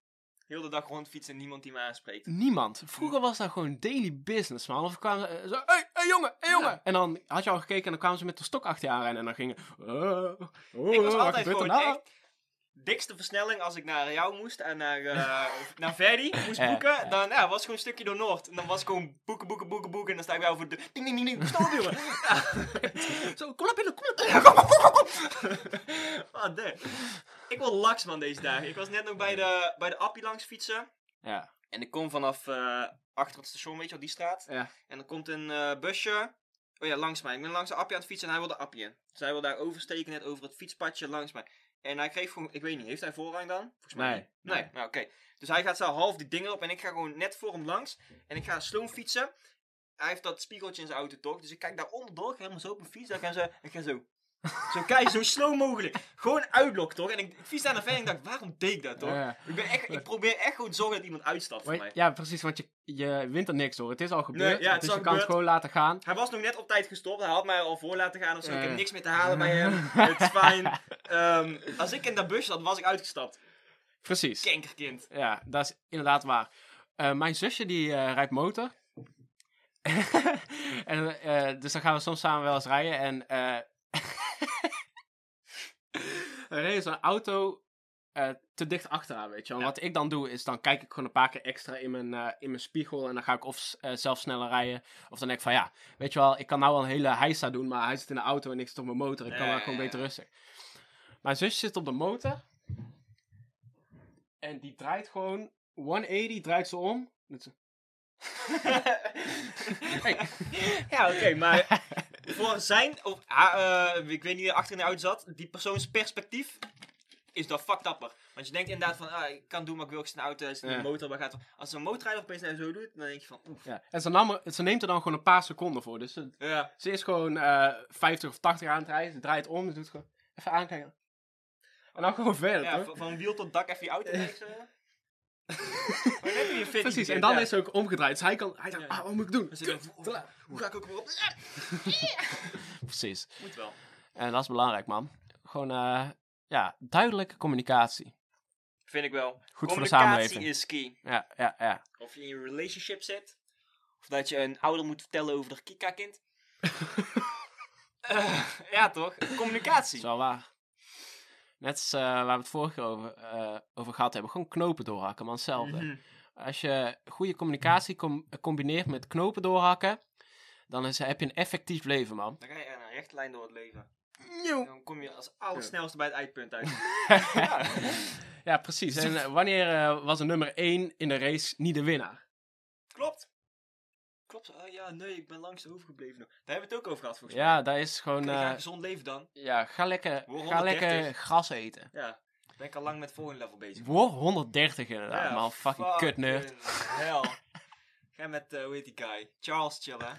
Heel de dag rondfietsen en niemand die me aanspreekt. Niemand. Vroeger was dat gewoon daily business, man. Of kwamen ze zo, hey, hey jongen, hey jongen. Ja. En dan had je al gekeken en dan kwamen ze met de stok achter je aan rennen. En dan gingen, oh, oh, Ik was wat altijd gewoon nou? echt dikste versnelling als ik naar jou moest en naar, eh naar Verdi moest boeken. ja. Dan ja, was het gewoon een stukje door Noord. En dan was het gewoon boeken, boeken, boeken, boeken. En dan sta ik bij jou voor de. Ding, ding, ding, ding. Stop, jongen. Zo, kom naar binnen, kom naar Ja, kom, kom, kom, kom. Wat de. Ik word laks man deze dagen. Ik was net nog bij de, bij de Appie langs fietsen. Ja, En ik kom vanaf eh, achter het station, weet je wel, die straat. ja. En dan komt een eh, busje. Oh ja, langs mij. Ik ben langs de Appie aan het fietsen en hij wil de Appie in. Dus hij wil daar oversteken, net over het fietspadje langs mij. En hij kreeg gewoon, ik weet niet, heeft hij voorrang dan? Volgens mij Nee. Nee, nee. nou oké. Dus hij gaat zo half die dingen op en ik ga gewoon net voor hem langs. En ik ga sloom fietsen. Hij heeft dat spiegeltje in zijn auto toch? Dus ik kijk daar onderdoor, ik ga helemaal zo op een fiets. Ga zo, ik ga zo. Zo kijk, zo slow mogelijk. Gewoon uitlok toch? En ik, ik fiets daar naar ver en ik dacht, waarom deed ik dat toch? Ja. Ik, ben echt, ik probeer echt gewoon te zorgen dat iemand uitstapt voor mij. ja, precies, want je, je wint er niks door. Het is al gebeurd, ja, het is dus al je kan het gewoon laten gaan. Hij was nog net op tijd gestopt. Hij had mij al voor laten gaan of zo. Ik heb niks meer te halen bij hem. Het is fijn. Als ik in dat busje zat, was ik uitgestapt. Precies. Kankerkind. Ja, dat is inderdaad waar. Eh, mijn zusje die eh, rijdt motor. en, eh, dus dan gaan we soms samen wel eens rijden. En er reed zo'n auto eh, te dicht achteraan, weet je wel. Ja. Wat ik dan doe, is dan kijk ik gewoon een paar keer extra in mijn, eh, in mijn spiegel. En dan ga ik of eh, zelf sneller rijden. Of dan denk ik van ja, weet je wel, ik kan nou wel een hele heisa doen. Maar hij zit in de auto en ik zit op mijn motor. Ik kan wel gewoon beter rustig. Mijn zusje zit op de motor. En die draait gewoon 180, draait ze om. Doet ze- Hey. Ja, oké, maar voor zijn, of ah, eh, ik weet niet wie er achter in de auto zat, die persoons perspectief is dat fucked upper. Want je denkt inderdaad van, ah, ik kan doen wat ik wil, ik zit in de auto, in de Ja. motor, waar gaat Als een motorrijder opeens zo doet, dan denk je van, oef. Ja. En ze, nam ze neemt er dan gewoon een paar seconden voor. Dus ze, Ja. ze is gewoon eh 50 of 80 aan het rijden. Ze draait om, ze doet gewoon even aankijken. En dan gewoon verder, Ja, toch? van, wiel tot dak even je auto weg. Maar je fit Precies, en dan ja. is ze ook omgedraaid. Dus hij kan, hij dacht, Ja. ah, wat moet ik doen? Hoe ga ik ook weer op? Precies. Moet wel. En dat is belangrijk, man. Gewoon, eh, ja, duidelijke communicatie. Vind ik wel. Goed voor de Communicatie samenleving. is key. Ja, ja, ja. Of je in een relationship zit. Of dat je een ouder moet vertellen over de Kika-kind. Eh, ja, toch? Dat Communicatie. is wel waar. Net als eh, waar we het vorige keer over, eh, over gehad hebben. Gewoon knopen doorhakken, man. Hetzelfde. Mhm. Als je goede communicatie com- combineert met knopen doorhakken, dan is, heb je een effectief leven, man. Dan ga je een rechte lijn door het leven. Dan kom je als allersnelste bij het eindpunt uit. Ja, precies. En eh, wanneer eh, was een nummer 1 in de race niet de winnaar? Klopt. Ah, ja, nee, ik ben langs overgebleven. Daar hebben we het ook over gehad, volgens mij. Ja, dat is gewoon... Ga eh, gezond leven dan. ja, ga lekker, Word ga 130. lekker gras eten. Ja. Ben ik al lang met het volgende level bezig. Word 130 inderdaad, Ja, man. Fucking kut nerd. fucking Hell. Ga met, eh hoe heet die guy? Charles chillen.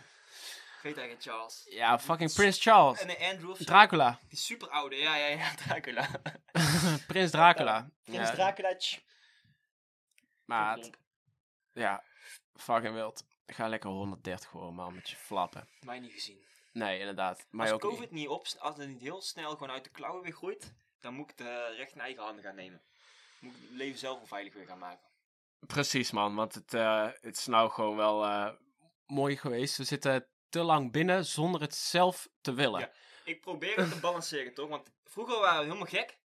Weet eigenlijk Charles. Ja, fucking Prins Charles. En Andrew. Dracula. Die super oude, ja, ja, ja, Dracula. Prins Dracula. Prins Ja, Dracula. Maar, ja, fucking wild. Ga lekker 130 gewoon, man, met je flappen. Mij niet gezien. Nee, inderdaad. Maar Als ook COVID niet. op, als het niet heel snel gewoon uit de klauwen weer groeit, dan moet ik het eh, recht in eigen handen gaan nemen. Moet ik het leven zelf onveilig weer gaan maken. Precies, man. Want het, eh, het is nou gewoon wel eh, mooi geweest. We zitten te lang binnen zonder het zelf te willen. Ja. Ik probeer het te balanceren, toch? Want vroeger waren we helemaal gek.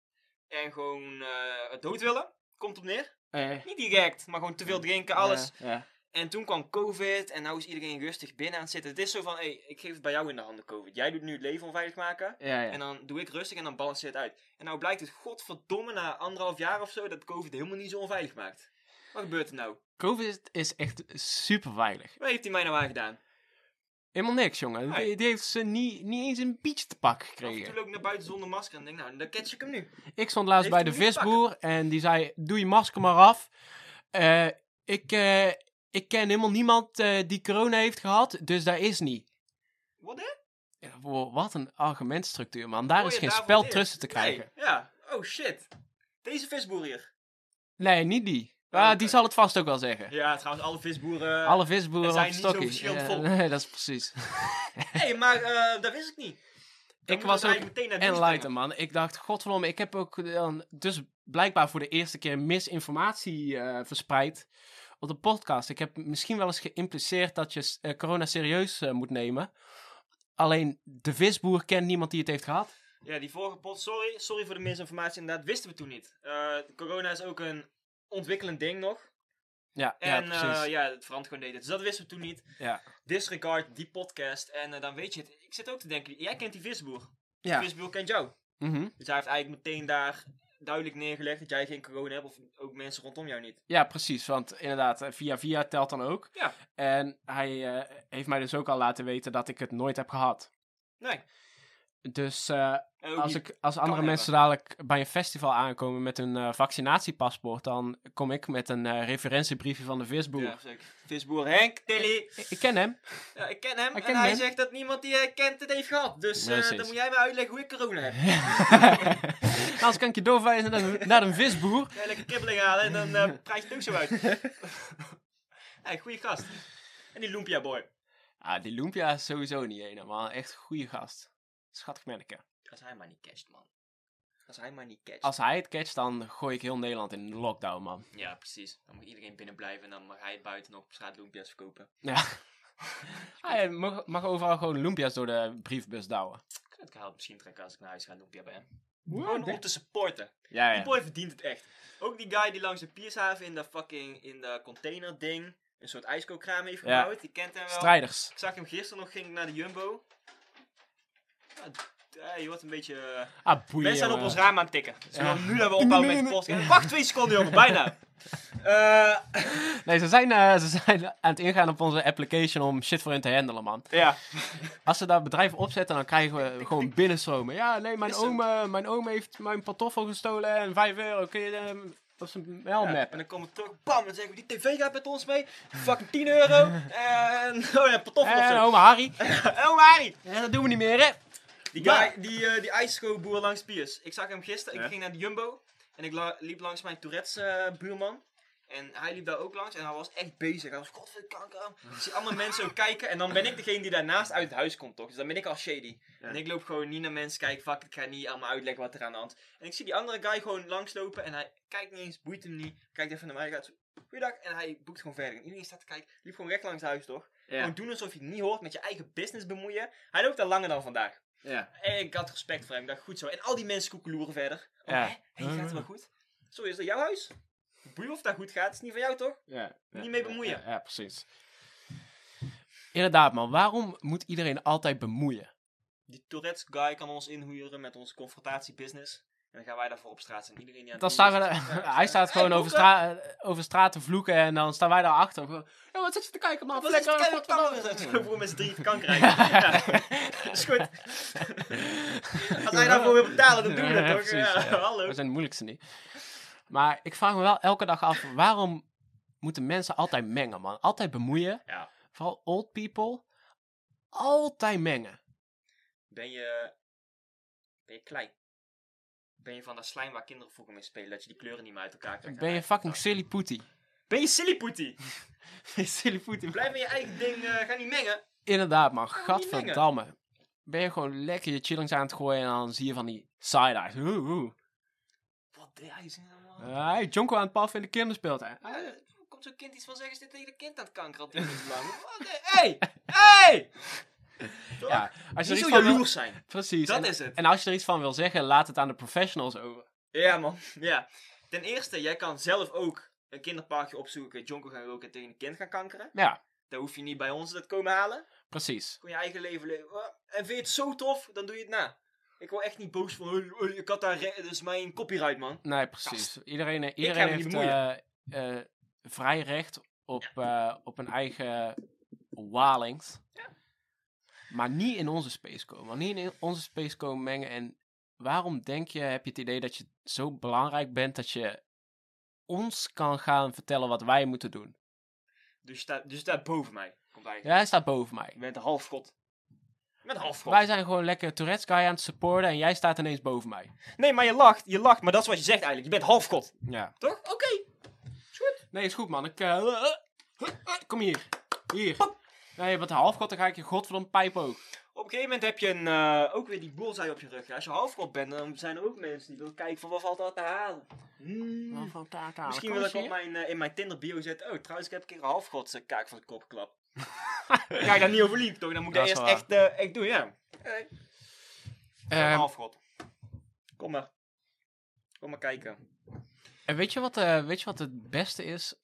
En gewoon eh, het dood willen. Komt op neer. Eh, Niet direct, maar gewoon te veel drinken, alles. Ja, ja. En toen kwam COVID en nou is iedereen rustig binnen aan het zitten. Het is zo van, hé, hey, ik geef het bij jou in de handen, COVID. Jij doet nu het leven onveilig maken. ja, ja. En dan doe ik rustig en dan balanceert het uit. En nou blijkt het godverdomme na anderhalf jaar of zo dat COVID helemaal niet zo onveilig maakt. Wat gebeurt er nou? COVID is echt super veilig. Wat heeft hij mij nou aangedaan? Helemaal niks, jongen. Nee. Die, heeft ze niet, niet eens een beetje te pak Af en gekregen. toe loop ik naar buiten zonder masker en denk, nou, dan catch ik hem nu. Ik stond laatst Heeft bij de visboer en die zei: Doe je masker maar af. Eh, ik, eh, ik ken helemaal niemand eh, die corona heeft gehad, dus daar is niet. Wat hè? Ja, wow, wat een argumentstructuur, man. Daar is geen spel tussen te krijgen. Nee, ja. Oh shit. Deze visboer hier. Nee, niet die. Oh, Ah, die zal het vast ook wel zeggen. Ja, trouwens, alle visboeren. Alle visboeren er zijn op niet zo stokkie. verschillend Ja, nee, dat is precies. Hé, maar dat wist ik niet. Dan ik was ook enlightened, man. Ik dacht, godverdomme, ik heb ook dan dus blijkbaar voor de eerste keer misinformatie eh, verspreid op de podcast. Ik heb misschien wel eens geïmpliceerd dat je eh, corona serieus eh, moet nemen. Alleen de visboer kent niemand die het heeft gehad. Ja, die vorige pot, sorry. Sorry voor de misinformatie. Inderdaad, wisten we toen niet. Eh, corona is ook een ontwikkelend ding nog. Ja, En ja ja, het verandert gewoon deden. Dus dat wisten we toen niet. ja. Disregard die podcast. En dan weet je het. Ik zit ook te denken, jij kent die visboer. Ja. Die visboer kent jou. Mhm. Dus hij heeft eigenlijk meteen daar duidelijk neergelegd dat jij geen corona hebt. Of ook mensen rondom jou niet. ja, precies. Want inderdaad, eh, via via telt dan ook. Ja. En hij eh, heeft mij dus ook al laten weten dat ik het nooit heb gehad. Nee. Dus eh, ook als, ik, als andere mensen dadelijk bij een festival aankomen met een eh, vaccinatiepaspoort, dan kom ik met een eh, referentiebriefje van de visboer. Ja, zeker. Visboer Henk, Tilly. Ik, ik ken hem. Ja, ik ken hem. Ik en ken hij hem. zegt dat niemand die hij kent het heeft gehad. Dus dan moet jij me uitleggen hoe ik corona heb. Anders kan ik je doorwijzen naar, een- naar een visboer. Je lekker kibbeling halen en dan eh prijs je het ook zo uit. hey, goeie gast. En die Lumpia boy. Ah, die Lumpia is sowieso niet een, man. Echt goede gast. Schattig manneke. Als hij maar niet catcht, man. Als hij maar niet catcht. Als hij het catcht, dan gooi ik heel Nederland in de lockdown, man. Ja, precies. Dan moet iedereen binnen blijven en dan mag hij buiten nog op straat Lumpia's verkopen. Ja. Hij mag, mag overal gewoon Lumpia's door de briefbus douwen. Ik zou het misschien trekken als ik naar huis ga Lumpia bij hem. Gewoon om te supporten. Ja, Die ja. boy verdient het echt. Ook die guy die langs de Piershaven in de fucking, in de container ding, een soort ijskookkraam heeft Ja. gebouwd. Die kent hem wel. Strijders. Ik zag hem gisteren nog, ging ik naar de Jumbo. Ja, je wordt een beetje... eh, Ah, boeien, Mensen zijn op ons raam aan het tikken. Dus Ja. nu dat we ophouden met de podcast. Wacht twee seconden, jongen. Bijna. Eh, Nee, ze zijn, eh, ze zijn aan het ingaan op onze application om shit voor hen te handelen, man. ja. Als ze dat bedrijf opzetten, dan krijgen we gewoon binnenstromen. Ja, nee, mijn oom, mijn oom heeft mijn pantoffel gestolen en 5 euro. Kun je hem op zijn mail Ja? En dan komen we terug. Bam. Dan zeggen we, die tv gaat met ons mee. Fucking 10 euro. En... Oh ja, patoffel of En oma Harry. Oh, Mari. Ja, dat doen we niet meer, hè? Die Ja. guy, die, eh die ijskookboer langs Piers. Ik zag hem gisteren. Ja. Ik ging naar de Jumbo. En ik la- liep langs mijn Tourette's eh, buurman. En hij liep daar ook langs. En hij was echt bezig. Hij was, god, wat kanker aan. Ik zie allemaal mensen ook kijken. En dan ben ik degene die daarnaast uit het huis komt, toch? Dus dan ben ik al shady. Ja. En ik loop gewoon niet naar mensen kijken. Fuck, ik ga niet allemaal uitleggen wat er aan de hand is. En ik zie die andere guy gewoon langslopen. En hij kijkt niet eens, boeit hem niet. Kijkt even naar mij. Gaat zo, goeiedag. En hij boekt gewoon verder. En iedereen staat te kijken. Liep gewoon recht langs het huis, toch? Gewoon doen alsof je het niet hoort. Met je eigen business bemoeien. Hij loopt al langer dan vandaag. Ja. En ik had respect voor hem. Ik dacht, goed zo. En al die mensen koekeloeren verder. Oh, Ja. Hey, gaat het wel goed? Sorry, is dat jouw huis? Boeien of dat goed gaat. Het is niet van jou, toch? Ja. Niet mee bemoeien. Ja, ja, precies. Inderdaad, man. Waarom moet iedereen altijd bemoeien? Die Tourette's guy kan ons inhuren met onze confrontatiebusiness. En dan gaan wij daarvoor op straat zijn. Iedereen die aan Dan het staan we daar- hij staat Hey, gewoon over, stra eh, over straat te vloeken en dan staan wij daarachter. Ja, wat zit je te kijken, man? Wat het? Lekker, wat kan er? Zo voor met z'n drie kanker Ja, is goed. Als hij daarvoor wil betalen, dan doen we Ja, dat toch? precies, Ja, ja. hallo. We zijn de moeilijkste niet. Maar ik vraag me wel elke dag af, waarom moeten mensen altijd mengen, man? Altijd bemoeien. Ja. Vooral old people. Altijd mengen. Ben je... Ben je klein? Ben je van dat slijm waar kinderen vroeger mee spelen, dat je die kleuren niet meer uit elkaar krijgt? Ben je fucking silly putty. Ben je silly putty? silly putty. Blijf in je eigen ding, eh, ga niet mengen. Inderdaad, man. Gadverdamme. Ben je gewoon lekker je chillings aan het gooien en dan zie je van die side-eyes. Oeh, oeh. Wat deed hij man? Uh, hey, Jonko aan het paffen in de kinderspeeltuin. Ah, hoe komt zo'n kind iets van zeggen, is dit tegen de kind aan het kanker al lang? Hey! Toch? Ja, als je Niet er zo iets van wil... jaloers zijn. Precies. Dat en, is het. en als je er iets van wil zeggen, laat het aan de professionals over. Ja, man. Ja. Ten eerste, jij kan zelf ook een kinderparkje opzoeken, jonko gaan roken en tegen een kind gaan kankeren. Ja, Dan hoef je niet bij ons dat komen halen. precies. Gewoon je eigen leven leven. Oh, En vind je het zo tof, dan doe je het na. Ik word echt niet boos van, "Hey, hey, ik had daar, re- dat is mijn copyright, man. Nee, precies. Iedereen, ga iedereen me niet heeft eh, eh, vrij recht op, eh, op een eigen walings. Maar niet in onze space komen. Maar niet in onze space komen mengen. En waarom denk je, heb je het idee dat je zo belangrijk bent dat je ons kan gaan vertellen wat wij moeten doen? Dus je staat, dus je staat boven mij. Komt eigenlijk. Ja, hij staat boven mij. Je bent een halfgod. Halfgod. Wij zijn gewoon lekker Tourette's guy aan het supporten en jij staat ineens boven mij. Nee, maar je lacht. Je lacht, maar dat is wat je zegt eigenlijk. Je bent halfgod. Ja. Toch? Oké. Nee, is goed man. Ik, eh, kom hier. Hier. Nee, een halfgod, dan ga ik je godverdomme pijp ook. Op een gegeven moment heb je een, eh, ook weer die bullseye op je rug. Ja, Als je halfgod bent, dan zijn er ook mensen die willen kijken van wat valt er te halen. Hmm. Misschien wil ik op mijn, eh, in mijn Tinder bio zetten. Oh, trouwens, ik heb een keer een halfgod uh, kaak van de kop geklapt. Ga je daar niet over liep, toch? Dan moet ik Dat dat eerst echt, eh, echt doen, ja. Hey. Ehm, halfgod. Kom maar. Kom maar kijken. En weet je, wat, eh, weet je wat het beste is?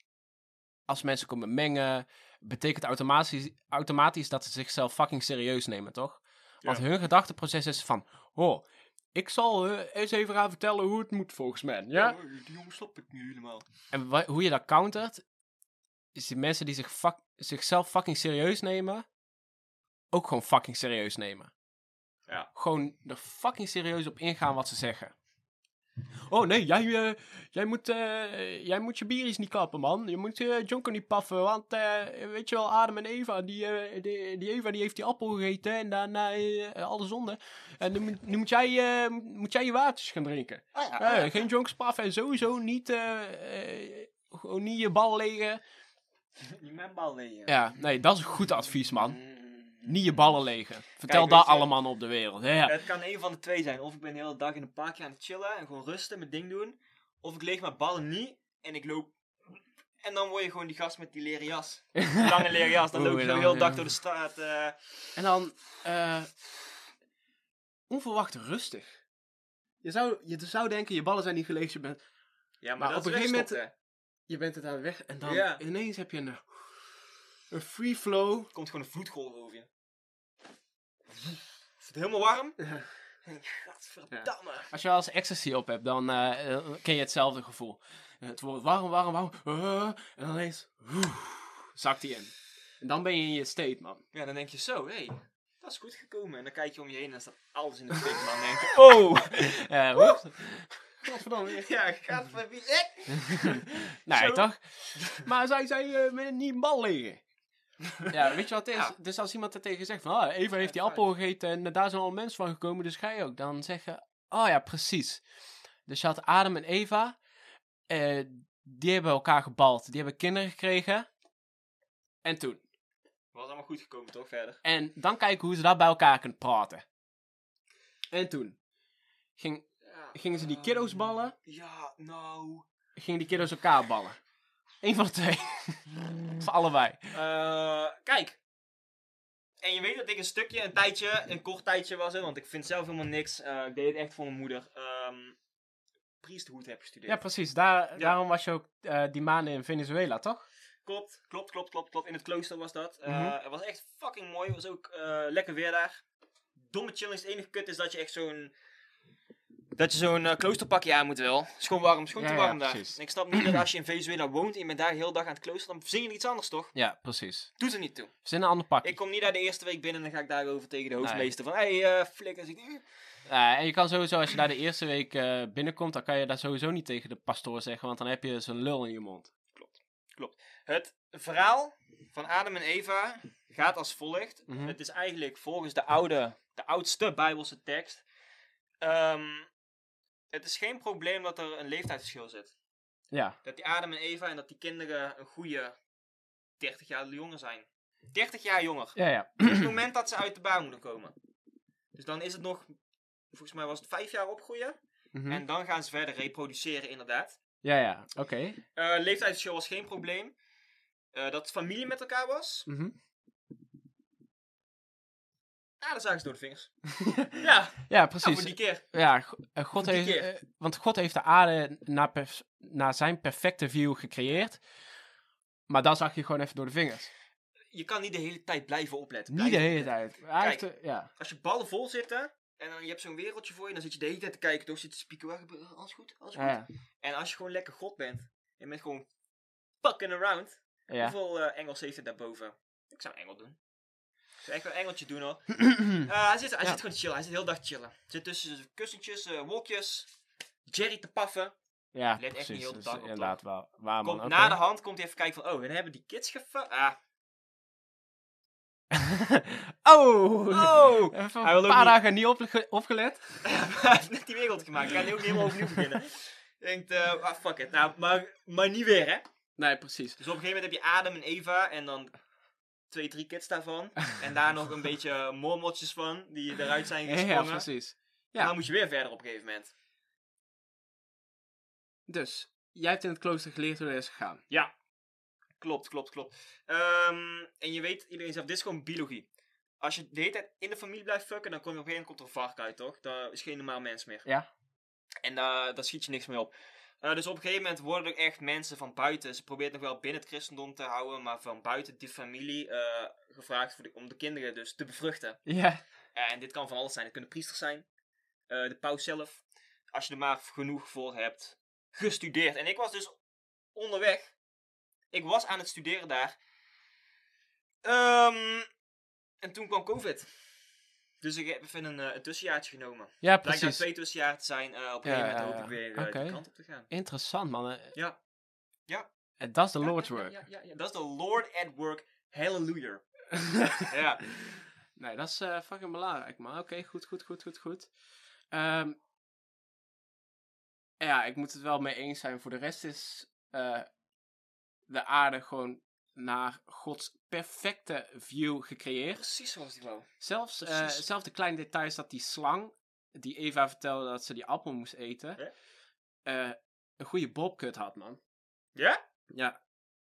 Als mensen komen mengen, betekent automatisch, automatisch dat ze zichzelf fucking serieus nemen, toch? Want Ja. hun gedachteproces is van, oh, ik zal eh, eens even gaan vertellen hoe het moet volgens mij. Ja? Oh, die jongen ik nu helemaal. En hoe je dat countert, is die mensen die zich fuck- zichzelf fucking serieus nemen, ook gewoon fucking serieus nemen. Ja. Gewoon er fucking serieus op ingaan wat ze zeggen. Oh nee, jij, eh, jij, moet, eh, jij moet je bieries niet kappen, man. Je moet je jonker niet paffen, want eh, weet je wel, Adam en Eva, die, die, die Eva die heeft die appel gegeten en daarna alle zonde. En nu, moet- nu moet, jij, moet jij je watertjes gaan drinken. Ah, ja, ah, geen jonks paffen en sowieso niet, gewoon niet je bal legen. Niet mijn bal lezen. Ja, nee, dat is goed advies, man. Niet je ballen legen. Vertel Kijk, dat je- alle mannen op de wereld. Ja. Het kan een van de twee zijn. Of ik ben de hele dag in een parkje aan het chillen en gewoon rusten, mijn ding doen. Of ik leeg mijn ballen niet en ik loop. En dan word je gewoon die gast met die leren jas. Die lange leren jas. Dan loop je de hele dag door de straat. eh. En dan, eh onverwacht rustig. Je zou, je zou denken, je ballen zijn niet geleegd, je bent, Ja, Maar dat op een gegeven moment- je bent het aan weg. En dan Ja. ineens heb je een, een free flow. Er komt gewoon een vloedgolf over je. Is het helemaal warm? Ja. En Gadverdamme. Als je wel eens ecstasy op hebt, dan eh, eh, ken je hetzelfde gevoel. Het wordt warm, warm, warm. eh, en dan ineens zakt hij in. En dan ben je in je state, man. Ja, dan denk je zo, hé, hey, dat is goed gekomen. En dan kijk je om je heen en dan staat alles in de fik. man. Dan denk je, oh! Eh, oeps. Godverdomme. Ja, gaat van wie? Nee, toch? Maar zij zei eh, met niet bal liggen. Ja, weet je wat het is? Ja. Dus als iemand er tegen zegt van, ah, Eva heeft die appel gegeten en daar zijn al mensen van gekomen, dus ga je ook. Dan zeggen, oh ja, precies. Dus je had Adam en Eva, eh, die hebben elkaar gebald. Die hebben kinderen gekregen. En toen. Was allemaal goed gekomen, toch? Verder. En dan kijken hoe ze daar bij elkaar kunnen praten. En toen. Ging, Gingen ze die kiddo's ballen? Ja, nou... gingen die kiddo's elkaar ballen. Eén van de twee. of allebei. Eh, kijk. En je weet dat ik een stukje, een tijdje, een kort tijdje was het, want ik vind zelf helemaal niks. Eh, ik deed het echt voor mijn moeder. ehm priesthoed heb gestudeerd. Ja, precies. Daar, Daarom was je ook eh, die maanden in Venezuela, toch? Klopt, klopt, klopt, klopt, klopt. In het klooster was dat. Eh, Mhm. Het was echt fucking mooi. Het was ook eh, lekker weer daar. Domme chilling is het enige kut is dat je echt zo'n... Dat je zo'n eh, kloosterpakje aan moet wel. Het is gewoon warm, het is gewoon Ja, te ja, warm daar. precies. En ik snap niet dat als je in Venezuela woont en je bent daar de hele dag aan het klooster, dan zing je iets anders toch? Ja, precies. Doet er niet toe. Zin een ander pakje. Ik kom niet daar de eerste week binnen en dan ga ik daarover tegen de hoofdmeester van... Hé, hey, flikker. Dus ik, Eh, en je kan sowieso, als je daar de eerste week eh, binnenkomt, dan kan je daar sowieso niet tegen de pastoor zeggen, want dan heb je zo'n lul in je mond. Het verhaal van Adam en Eva gaat als volgt. Mhm. Het is eigenlijk volgens de oude, de oudste Bijbelse tekst. ehm, het is geen probleem dat er een leeftijdsverschil zit. Ja. Dat die Adam en Eva en dat die kinderen een goede 30 jaar jonger zijn. 30 jaar jonger. Ja, ja. Op het moment dat ze uit de baan moeten komen. Dus dan is het nog, volgens mij was het 5 jaar opgroeien. Mhm. En dan gaan ze verder reproduceren, inderdaad. Ja, ja. Oké. Eh leeftijdsverschil was geen probleem. Eh, dat familie met elkaar was. Mhm. Ja, dat zagen ze door de vingers. ja, Ja, nou, precies. voor die keer. Ja, eh, God die heeft, keer. eh, want God heeft de aarde naar, naar zijn perfecte view gecreëerd. Maar dan zag je gewoon even door de vingers. Je kan niet de hele tijd blijven opletten. Niet de hele opletten. tijd. Kijk. ja. Als je ballen vol zitten en dan je hebt zo'n wereldje voor je, dan zit je de hele tijd te kijken, toch? Zit te spieken, waar gebeurt alles goed, alles goed. Ja, ja. En als je gewoon lekker God bent, en bent gewoon fucking around. ja. Hoeveel eh, Engels heeft het daarboven? Ik zou een engel doen. Zou echt wel een engeltje doen hoor. Eh, hij zit, hij Ja. zit gewoon chillen. Hij zit heel dag chillen. Zit tussen kussentjes, eh, wolkjes. Jerry te paffen. Ja, echt niet heel de Dus dag op, inderdaad wel. Waar, man. Komt na de hand komt hij even kijken van, oh, en hebben die kids gefa... Ah. oh! Oh! Even Hij een wil ook paar niet- dagen niet opge- opgelet. hij heeft net die wereld gemaakt. Ik ga nu ook helemaal opnieuw beginnen. Denkt, eh ah, fuck it. Nou, maar, maar niet weer, hè. Nee, precies. Dus op een gegeven moment heb je Adam en Eva en dan twee, drie kids daarvan. En daar nog een beetje mormotjes van, die eruit zijn Ja, gesprongen. ja, precies. En dan moet je weer verder op een gegeven moment. Dus, jij hebt in het klooster geleerd hoe dat is gegaan. Ja. Klopt, klopt, klopt. Ehm, en je weet, iedereen zegt, dit is gewoon biologie. Als je de hele tijd in de familie blijft fucken, dan kom je op een gegeven moment komt er een vark uit, toch? Dat is geen normaal mens meer. Ja. En daar daar schiet je niks mee op. Eh, dus op een gegeven moment worden er echt mensen van buiten, ze probeert nog wel binnen het christendom te houden, maar van buiten die familie eh, gevraagd voor de- om de kinderen dus te bevruchten. Ja. Eh, en dit kan van alles zijn. Het kunnen priesters zijn, de paus zelf, als je er maar genoeg voor hebt gestudeerd. En ik was dus onderweg. Ik was aan het studeren daar. Ehm, en toen kwam COVID. Dus ik heb even een, eh, een tussenjaartje genomen. Ja, Blijkt precies. twee tussenjaar te zijn. eh, op een gegeven moment hoop ik weer eh, Oké. kant op te gaan. Interessant, man. Ja. Ja. eh, Dat is de Lord's work. Ja, ja, ja. Dat is de Lord at work. Hallelujah. ja. Nee, dat is fucking belangrijk, man. Oké, goed, goed, goed, goed, goed. Ehm, ja, ik moet het wel mee eens zijn. Voor de rest is de aarde gewoon naar Gods perfecte view gecreëerd. Precies zoals die wou. Zelfs, eh, zelfs de kleine details dat die slang, die Eva vertelde dat ze die appel moest eten, eh, een goede bobkut had, man. Ja? Ja,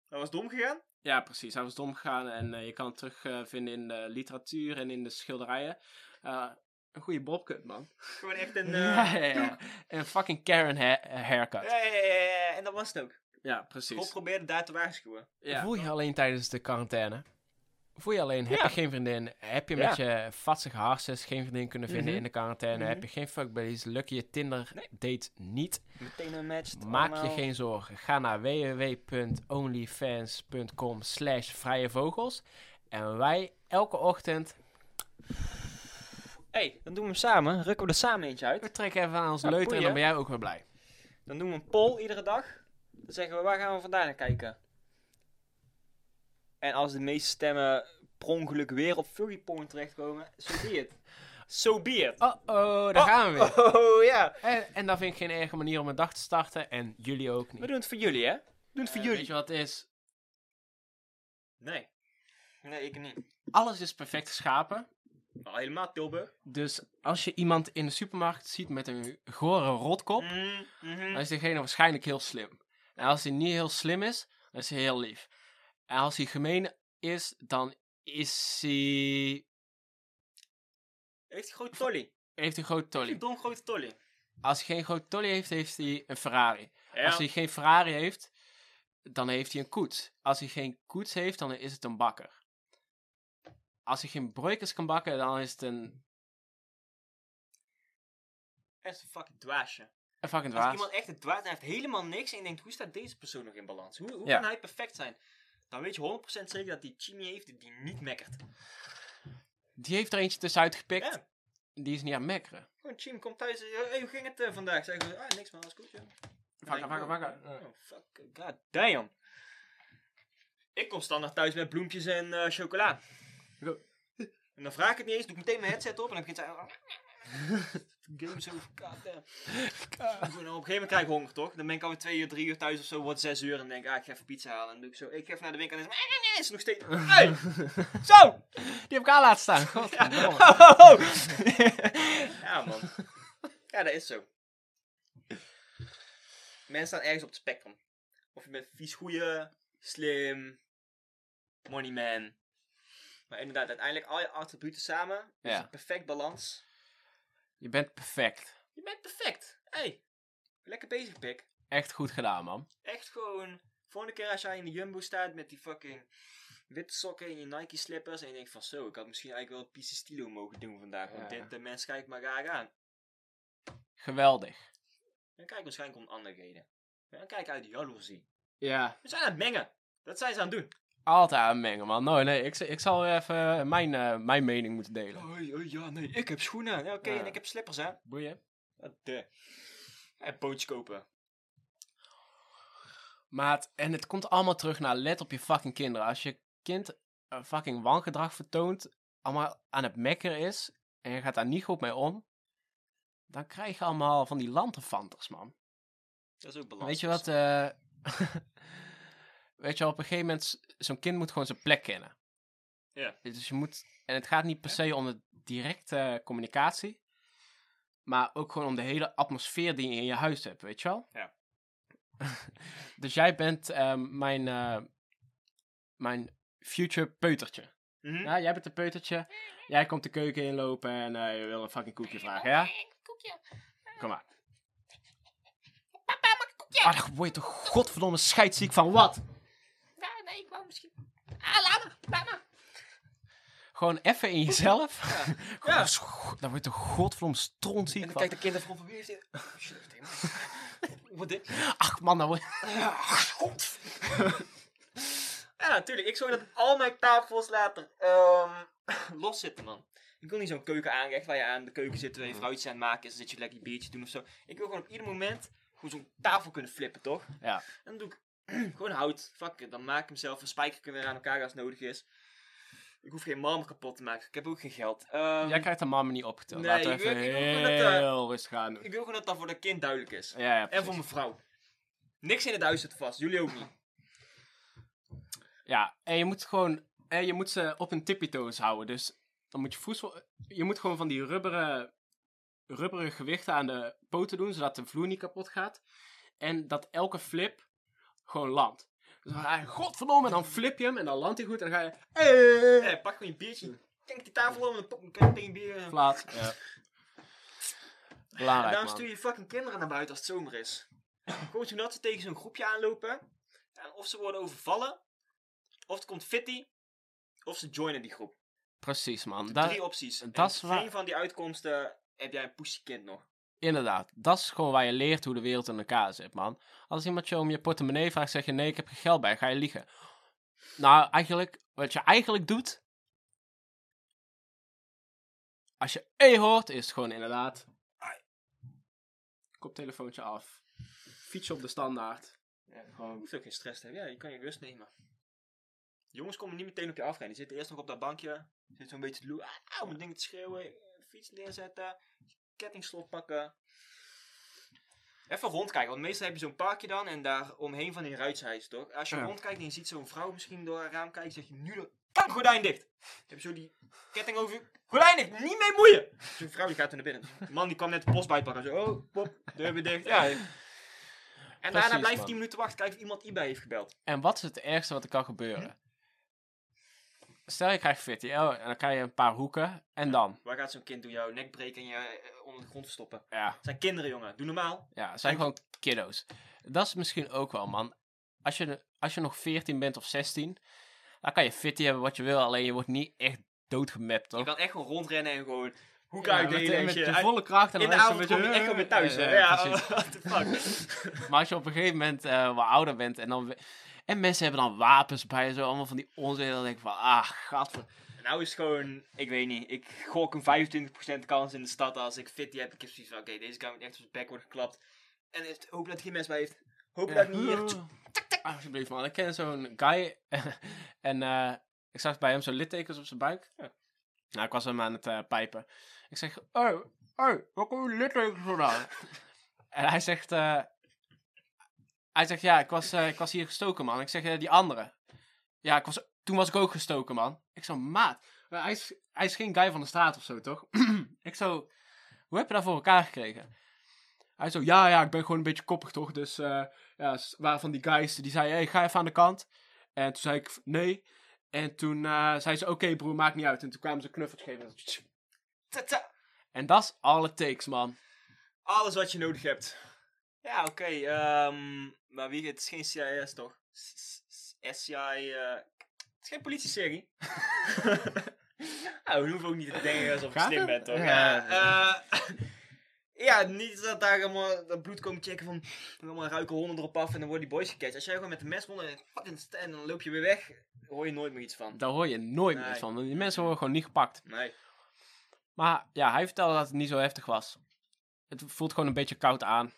Dat was dom gegaan? ja, precies. Hij was dom gegaan en eh, je kan het terugvinden in de literatuur en in de schilderijen. Een goede bobcut, man. Gewoon echt een... ja, ja, ja. En een fucking Karen ha- haircut. Ja, ja, ja, ja, en dat was het ook. Ja, God precies. probeerde daar te waarschuwen. Ja. Voel je alleen tijdens de quarantaine? Voel je alleen? Heb Ja. je geen vriendin? Heb je Ja. met je vatsige harses geen vriendin kunnen vinden Mhm. in de quarantaine? Mhm. Heb je geen fuckbuddies? Lukt je Tinder Nee. date niet? Meteen een match. Maak je geen zorgen. Ga naar www.onlyfans.com slash vrije vogels. En wij elke ochtend... hey, dan doen we hem samen. Rukken we er samen eentje uit. We trekken even aan ons Ja, leuter en dan ben jij ook weer blij. Dan doen we een poll iedere dag. Dan zeggen we, waar gaan we vandaag naar kijken? En als de meeste stemmen per ongeluk weer op furry porn terechtkomen, so be it. So be it. Oh, oh, daar gaan we weer. Oh ja. En, en dat vind ik geen erge manier om een dag te starten. En jullie ook We niet. doen het voor jullie, hè? We doen het voor Eh, jullie. Weet je wat het is? Nee. Nee, ik niet. Alles is perfect geschapen. Al helemaal Tilburg. Dus als je iemand in de supermarkt ziet met een gore rotkop, Mhm, mhm. dan is diegene waarschijnlijk heel slim. En als hij niet heel slim is, dan is hij heel lief. En als hij gemeen is, dan is hij... Heeft hij grote tolly? heeft hij Heeft hij tolly. een dom grote tolly? Als hij geen grote tolly heeft, heeft hij een Ferrari. Ja. Als hij geen Ferrari heeft, dan heeft hij een koets. Als hij geen koets heeft, dan is het een bakker. Als hij geen broodjes kan bakken, dan is het een, Echt een fucking dwaasje. Een fucking Als dwaas. iemand echt een dwaas heeft helemaal niks en je denkt, hoe staat deze persoon nog in balans? Hoe, hoe Ja. kan hij perfect zijn? Dan weet je 100% zeker dat die Chimie heeft die- niet mekkert. Die heeft er eentje tussenuit gepikt. Ja. Die is niet aan mekkeren. Gewoon Chim komt thuis hey, hoe ging het eh, vandaag? Zeggen ze, ah, niks man, alles goed, ja. Vakken, vakken, vakken. Oh, fuck, god damn. Ik kom standaard thuis met bloempjes en eh, chocola. En dan vraag ik het niet eens, doe ik meteen mijn headset op en dan begint zij... Game zo, god damn. En op een gegeven moment krijg ik honger, toch? Dan ben ik alweer twee uur, drie uur thuis of zo, wordt zes uur en denk ik, ah, ik ga even pizza halen. En dan doe ik zo, ik ga even naar de winkel en dan is het, nog steeds... Hey! Zo! Die heb ik aan laten staan. Godverdomme. ja, man. Ja, dat is zo. Mensen staan ergens op het spectrum. Of je bent vies goeie, slim, money man. Maar inderdaad, uiteindelijk al je attributen samen is Ja. een perfect balans. Je bent perfect. Je bent perfect. Hey, lekker bezig, pik. Echt goed gedaan, man. Echt gewoon, volgende keer als jij in de Jumbo staat met die fucking witte sokken en je Nike slippers en je denkt van zo, ik had misschien eigenlijk wel een piece stilo mogen doen vandaag, want Ja. dit, de mensen kijken maar graag aan. Geweldig. Dan kijk waarschijnlijk om andere reden. Dan kijk uit jaloezie. Ja. We zijn aan het mengen. Dat zijn ze aan het doen. Altijd aanmengen, man. Nou, nee, ik, ik zal even mijn, eh, mijn mening moeten delen. Oh, oh, ja, nee, ik heb schoenen. Ja, Oké, Ja. en ik heb slippers aan. Boeien. De... En bootjes kopen. Maat, en het komt allemaal terug naar let op je fucking kinderen. Als je kind een fucking wangedrag vertoont, allemaal aan het mekkeren is, en je gaat daar niet goed mee om, dan krijg je allemaal van die lanterfanters, man. Dat is ook balans. Weet je wat, eh, weet je wel, op een gegeven moment, zo'n kind moet gewoon zijn plek kennen. Ja. Dus je moet, en het gaat niet per se om de directe communicatie, maar ook gewoon om de hele atmosfeer die je in je huis hebt, weet je wel? Ja. dus jij bent ehm, mijn, eh, mijn future peutertje. Mhm. Ja, jij bent een peutertje. Jij komt de keuken inlopen en eh, je wil een fucking koekje vragen, ja? Kom maar. Papa, mag ik een koekje? Ah, daar word je toch godverdomme scheidsziek van wat? Nee, ik wou misschien... Ah, laat maar, laat maar. Gewoon even in jezelf. Ja. ja. Daar word je toch godverdomme En strontziek dan van. kijkt de kinderen van, wie heeft dit? Oh, Wat dit? Ach man, je... Ja, god. ja, natuurlijk. Ik zorg dat al mijn tafels later ehm, los zitten, man. Ik wil niet zo'n keuken aanrecht waar je aan de keuken zit, waar je vrouwtjes aan het maken is, dan zit je lekker je biertje doen of zo. Ik wil gewoon op ieder moment gewoon zo'n tafel kunnen flippen, toch? Ja. En dan doe ik gewoon hout, fuck it, dan maak ik hem zelf, een spijker kunnen weer aan elkaar als nodig is. Ik hoef geen marmer kapot te maken, ik heb ook geen geld. Ehm, Jij krijgt de mama niet opgeteld. Nee, Laten we ik even wil- ik wil gewoon dat, eh, heel rustig. Ik wil gewoon dat dat voor de kind duidelijk is. Ja, ja, En voor mijn vrouw. Niks in het huis zit vast, jullie ook niet. Ja, en je moet gewoon... En je moet ze op hun tippy toes houden. Dus dan moet je voedsel... Je moet gewoon van die rubberen, rubberen gewichten aan de poten doen, zodat de vloer niet kapot gaat. En dat elke flip gewoon landt. Dus dan ga je, godverdomme, en dan flip je hem en dan landt hij goed en dan ga je... Eh, Ja, pak gewoon je biertje. Kijk die tafel om en dan pak een tegen bier. En Flat. Ja. Belangrijk, daarom man. stuur je fucking kinderen naar buiten als het zomer is. Gewoon zodat ze tegen zo'n groepje aanlopen. En of ze worden overvallen. Of het komt fitty. Of ze joinen die groep. Precies, man. Daar- Drie opties. En dat waar. geen van die uitkomsten heb jij een pussykind nog. Inderdaad, dat is gewoon waar je leert hoe de wereld in elkaar zit, man. Als iemand je om je portemonnee vraagt, zeg je nee, ik heb geen geld bij, ga je liegen. Nou, eigenlijk, wat je eigenlijk doet, als je E hoort, is het gewoon inderdaad, koptelefoontje af, fiets op de standaard. Ja, gewoon. Je hoeft ook geen stress te hebben. Ja, je kan je rust nemen. Jongens komen niet meteen op je afrijden. Die zitten eerst nog op dat bankje. Zitten zo'n beetje te loe. Ah, nou, mijn ding te schreeuwen. Fiets neerzetten. Kettingslot pakken. Even rondkijken, want meestal heb je zo'n parkje dan en daar omheen van die ruitshuizen, toch? Als je Ja. rondkijkt en je ziet zo'n vrouw misschien door haar raam kijken, zeg je nu de kan gordijn dicht. Dan heb je zo die ketting over je gordijn dicht, niet mee moeien. Zo'n vrouw die gaat er naar binnen. De man die kwam net de post bijpakken. Zo, oh, pop, deur weer dicht. Ja. En daarna blijf je man. 10 minuten wachten, kijken of iemand eBay heeft gebeld. En wat is het ergste wat er kan gebeuren? Stel je krijgt fitty, oh, en dan krijg je een paar hoeken, en dan? Waar gaat zo'n kind door jouw nek breken en je eh, onder de grond verstoppen? Ja, Het zijn kinderen, jongen. Doe normaal. Ja, het zijn gewoon kiddo's. Dat is misschien ook wel, man. Als je, als je nog 14 bent of 16, dan kan je fitty hebben wat je wil, alleen je wordt niet echt doodgemapt, Je toch? kan echt gewoon rondrennen en gewoon hoe Ja, kan ik met, de- en met je- de volle kracht en In dan de avond kom je echt weer thuis. Ja, hè? ja, Ja, precies. what the fuck. Maar als je op een gegeven moment eh wat ouder bent en dan... En mensen hebben dan wapens bij en zo, allemaal van die onzin. Dan denk ik van, ah, gadver. Nou is het gewoon, ik weet niet, ik gok een 25% kans in de stad als ik fitty heb. Ik heb zoiets van, oké, deze guy moet echt op zijn bek worden geklapt. En het, hoop dat er geen mes bij heeft. Hoop dat ik niet hier... Ah, Alsjeblieft, man. Ik ken zo'n guy. en eh, ik zag bij hem zo'n littekens op zijn buik. Nou, ik was hem aan het eh, pijpen. Ik zeg, oh, oh, waar komen die littekens vandaan? en hij zegt, eh, hij zegt, ja, ik was, eh, ik was hier gestoken, man. Ik zeg, eh, die andere. Ja, ik was, toen was ik ook gestoken, man. Ik zo, maat. Hij, is, hij is geen guy van de straat of zo, toch? ik zo, hoe heb je dat voor elkaar gekregen? Hij zo, ja, ja, ik ben gewoon een beetje koppig, toch? Dus, eh, ja, waren van die guys die zeiden, hey, ga even aan de kant. En toen zei ik, nee. En toen zei ze, oké broer, maakt niet uit. En toen kwamen ze knuffeltjes geven. En dat is all it takes, man. Alles wat je nodig hebt. Ja, oké. ehm, maar wie, het is geen CIS toch? SCI, eh, het is geen politie-serie. nou, we hoeven ook niet te denken alsof je Gaat slim bent, toch? Ja. Ja. eh, Ja, niet dat daar allemaal dat bloed komt checken van... allemaal ruiken honden erop af en dan worden die boys gecatcht. Als jij gewoon met een mes rond en fucking st- en dan loop je weer weg, hoor je nooit meer iets van. Daar hoor je nooit meer Nee. van. want Die mensen worden gewoon niet gepakt. Nee. Maar ja, hij vertelde dat het niet zo heftig was. Het voelt gewoon een beetje koud aan.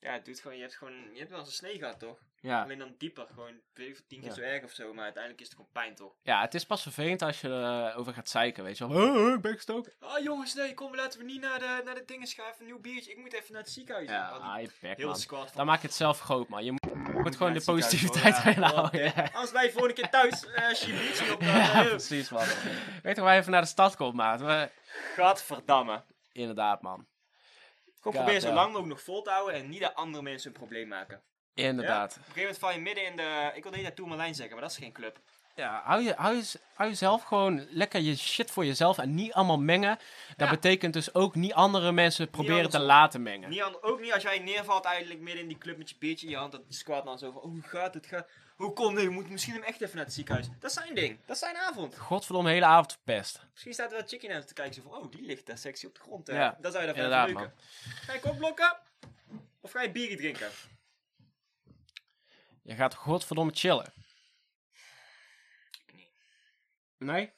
Ja, het doet gewoon, je hebt gewoon, je hebt wel eens een snee gehad toch? Ja. Alleen dan dieper, gewoon veel, tien keer Ja. zo erg of zo, maar uiteindelijk is het gewoon pijn toch? ja, het is pas vervelend als je erover gaat zeiken, weet je wel. Oh, oh, ik ben gestoken. Ah jongens, nee, kom, laten we niet naar de, naar de dingen schuiven, een nieuw biertje, ik moet even naar het ziekenhuis. Ja, die ah, je bek, heel man. squad van... Dan maak je het zelf groot, man. Je moet, moet gewoon de positiviteit erin ja. houden. Als wij volgende keer thuis, eh biertje op. Ja, eh, precies, man. Weet je waar je even naar de stad komt, maat? We... Gadverdamme. Inderdaad, man. Ja, probeer zo lang mogelijk nog vol te houden en niet dat andere mensen een probleem maken. Inderdaad. Op een gegeven moment val je midden in de... Ik wilde niet naar Tourmalijn zeggen, maar dat is geen club. Ja, hou, je, hou, je, hou jezelf gewoon lekker je shit voor jezelf en niet allemaal mengen. Dat Ja. betekent dus ook niet andere mensen proberen te laten mengen. Niet ook niet als jij neervalt eigenlijk midden in die club met je biertje in je hand. Dat die squad dan zo van, oh, gaat het? Ga... Hoe komt nee, we moeten misschien hem echt even naar het ziekenhuis. Dat is zijn ding. Dat is zijn avond. Godverdomme, de hele avond verpest. Misschien staat er wel chicken aan te kijken. Zo van, oh, die ligt daar sexy op de grond. Ja, Dan zou je daarvan leuken. Ga je kopblokken? Of ga je biertje drinken? Je gaat godverdomme chillen. Ik niet. Nee?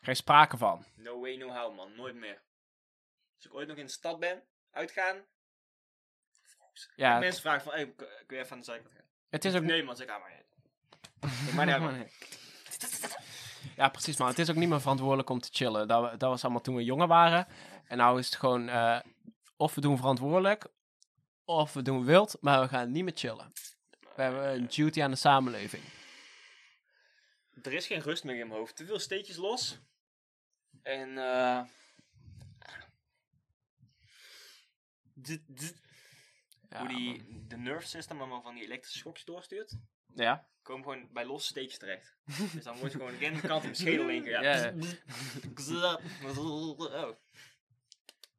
Geen sprake van. No way, no how, man. Nooit meer. Als ik ooit nog in de stad ben, uitgaan. Ja, en mensen vragen van, hey, kun je even aan de zijkant gaan? Het is ook Nee, man, zeg maar. Ik maar niet uit, man. Ja, precies, man. Het is ook niet meer verantwoordelijk om te chillen. Dat, dat was allemaal toen we jonger waren. En nou is het gewoon, eh, of we doen verantwoordelijk, of we doen wild, maar we gaan niet meer chillen. We hebben een duty aan de samenleving. Er is geen rust meer in mijn hoofd. Te veel steetjes los. En eh. Ja, hoe man. die de nerve system allemaal van die elektrische schokjes doorstuurt, Ja? komen gewoon bij losse steetjes terecht. dus dan wordt je gewoon een kant in mijn schedel in keer. Ja, Ja. Oh.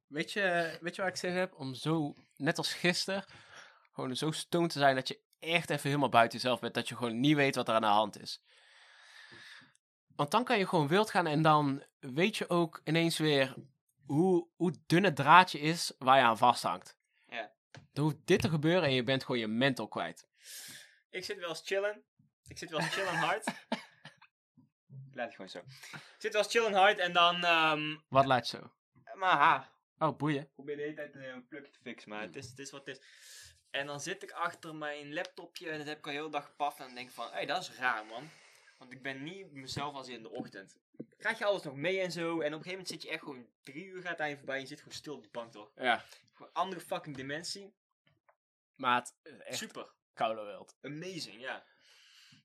Weet je, weet je waar ik zin in heb? Om zo, net als gisteren, gewoon zo stoned te zijn dat je echt even helemaal buiten jezelf bent. Dat je gewoon niet weet wat er aan de hand is. Want dan kan je gewoon wild gaan en dan weet je ook ineens weer hoe, hoe dun het draadje is waar je aan vasthangt. Er hoeft dit te gebeuren en je bent gewoon je mental kwijt. Ik zit wel eens chillen. Ik zit wel eens chillen hard. Laat het gewoon zo. Ik zit wel eens chillen hard en dan. ehm Wat laat je zo? maar ha, Oh, boeien. Ik probeer de hele tijd een uh, plukje te fixen, maar het is, het is wat het is. En dan zit ik achter mijn laptopje en dat heb ik al heel dag gepast. En dan denk ik van, hé, hey, dat is raar, man. Want ik ben niet mezelf als in de ochtend. Krijg je alles nog mee en zo. En op een gegeven moment zit je echt gewoon drie uur gaat het einde voorbij. En je zit gewoon stil op die bank, toch? Ja. Gewoon andere fucking dimensie. Maat, echt Super. koude wild. Amazing, ja.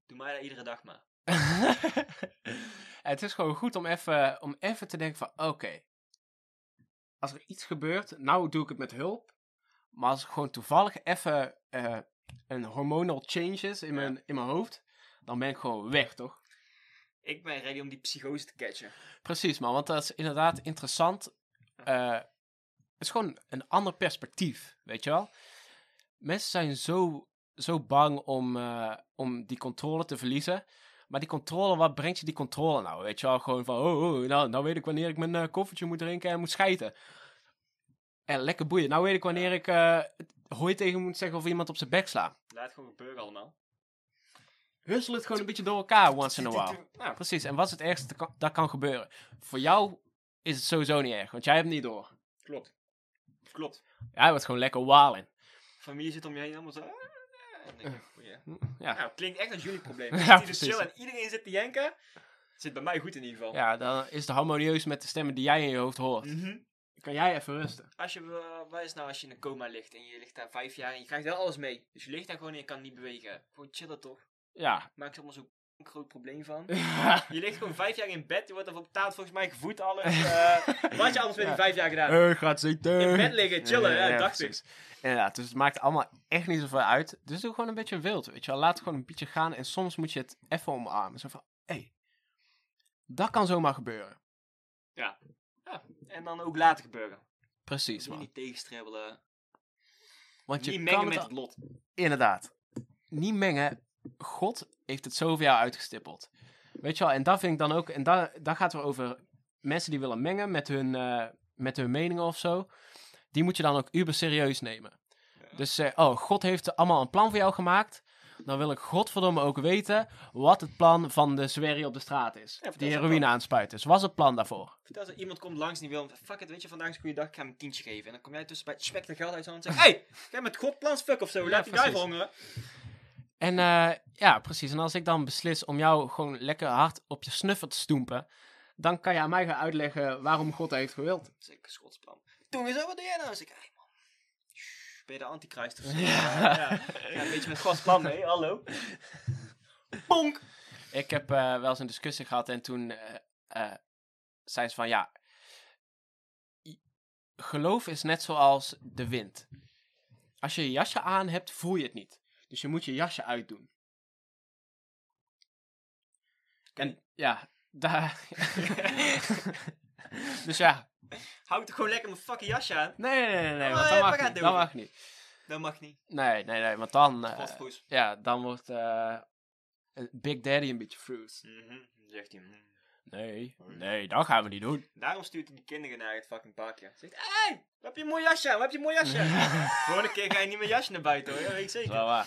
Doe mij dat iedere dag maar. het is gewoon goed om even, om even te denken van, oké. als er iets gebeurt, nou doe ik het met hulp. Maar als er gewoon toevallig even eh, een hormonal change is in, mijn, in mijn hoofd, dan ben ik gewoon weg, toch? Ik ben ready om die psychose te catchen. Precies, man, want dat is inderdaad interessant. Eh, het is gewoon een ander perspectief, weet je wel? Mensen zijn zo, zo bang om, eh, om die controle te verliezen. Maar die controle, wat brengt je die controle nou? Weet je wel, gewoon van, oh, oh nou, nou weet ik wanneer ik mijn eh, koffertje moet drinken en moet schijten. En lekker boeien. Nou weet ik wanneer ik hooi tegen moet zeggen of iemand op zijn bek sla. Laat gewoon gebeuren allemaal. Hussel het gewoon een beetje door elkaar once in a while. Nou, Precies, en wat is het ergste dat kan, dat kan gebeuren? Voor jou is het sowieso niet erg, want jij hebt het niet door. klopt. Klopt. Jij wordt gewoon lekker walen. Familie zit om je heen allemaal zo. ah, oh ja. Ja. Nou, klinkt echt als jullie probleem. Ja, Als die dus chillen en iedereen zit te janken, zit bij mij goed in ieder geval. ja, dan is het harmonieus met de stemmen die jij in je hoofd hoort. Mhm. Kan jij even rusten? Als je, eh, wat is nou als je in een coma ligt en je ligt daar vijf jaar en je krijgt wel alles mee. Dus je ligt daar gewoon en je kan niet bewegen. Gewoon chillen toch? Ja. Maak er allemaal zo'n groot probleem van. Je ligt gewoon vijf jaar in bed, je wordt ervoor betaald volgens mij gevoed alles. eh wat had je anders met die vijf jaar gedaan? Eh, gaat zitten. In bed liggen, chillen, ja, dacht ik. Inderdaad, dus het maakt allemaal echt niet zoveel uit. Dus doe gewoon een beetje wild, weet je wel. Laat het gewoon een beetje gaan en soms moet je het even omarmen. Zo van, hé, hey, dat kan zomaar gebeuren. En dan ook laten gebeuren. Precies, man. niet tegenstribbelen. Want je Niet mengen het met het lot. Inderdaad. Niet mengen. God heeft het zo voor jou uitgestippeld. Weet je wel, en dat vind ik dan ook, en daar, daar gaat het over mensen die willen mengen met hun, eh, met hun meningen of zo, die moet je dan ook uber serieus nemen. Dus eh, oh, God heeft allemaal een plan voor jou gemaakt. Dan wil ik godverdomme ook weten wat het plan van de zwerrie op de straat is. vertel die heroïne aan het spuiten is. Wat is het plan daarvoor? Vertel eens, iemand komt langs en die wil, fuck it, weet je, vandaag is een goede dag, ik ga hem een tientje geven. En dan kom jij tussen bij het spek de geld uit en zeg hey, jij met God plans fuck of zo, laat die precies. duivel hongeren. En eh, ja, precies. En als ik dan beslis om jou gewoon lekker hard op je snuffer te stoempen, dan kan je aan mij gaan uitleggen waarom God heeft gewild. Zeker, schotsplan. Toen weer zo, wat doe jij nou? Ik, ben je de antichrist of zo? Ja. ja. ja, een beetje met Gods plan mee, hallo. Bonk! Ik heb eh, wel eens een discussie gehad en toen eh, zei ze van ja, geloof is net zoals de wind. Als je je jasje aan hebt, voel je het niet. Dus je moet je jasje uitdoen. En ja, daar. dus ja, Hou toch gewoon lekker mijn fucking jasje aan? nee, nee, nee, nee, Oh, want dat mag niet. Dat mag niet. Dat mag niet. Nee, nee, nee, want dan, Godvoes. ja, dan wordt eh, Big Daddy een beetje fruit. Mhm, zegt hij. Nee, nee, dat gaan we niet doen. Daarom stuurt hij die kinderen naar het fucking parkje. Zegt, hé, hey, heb je een mooi jasje aan? Heb je een mooi jasje aan? Volgende keer ga je niet met jasje naar buiten hoor, dat weet ik zeker. wel waar.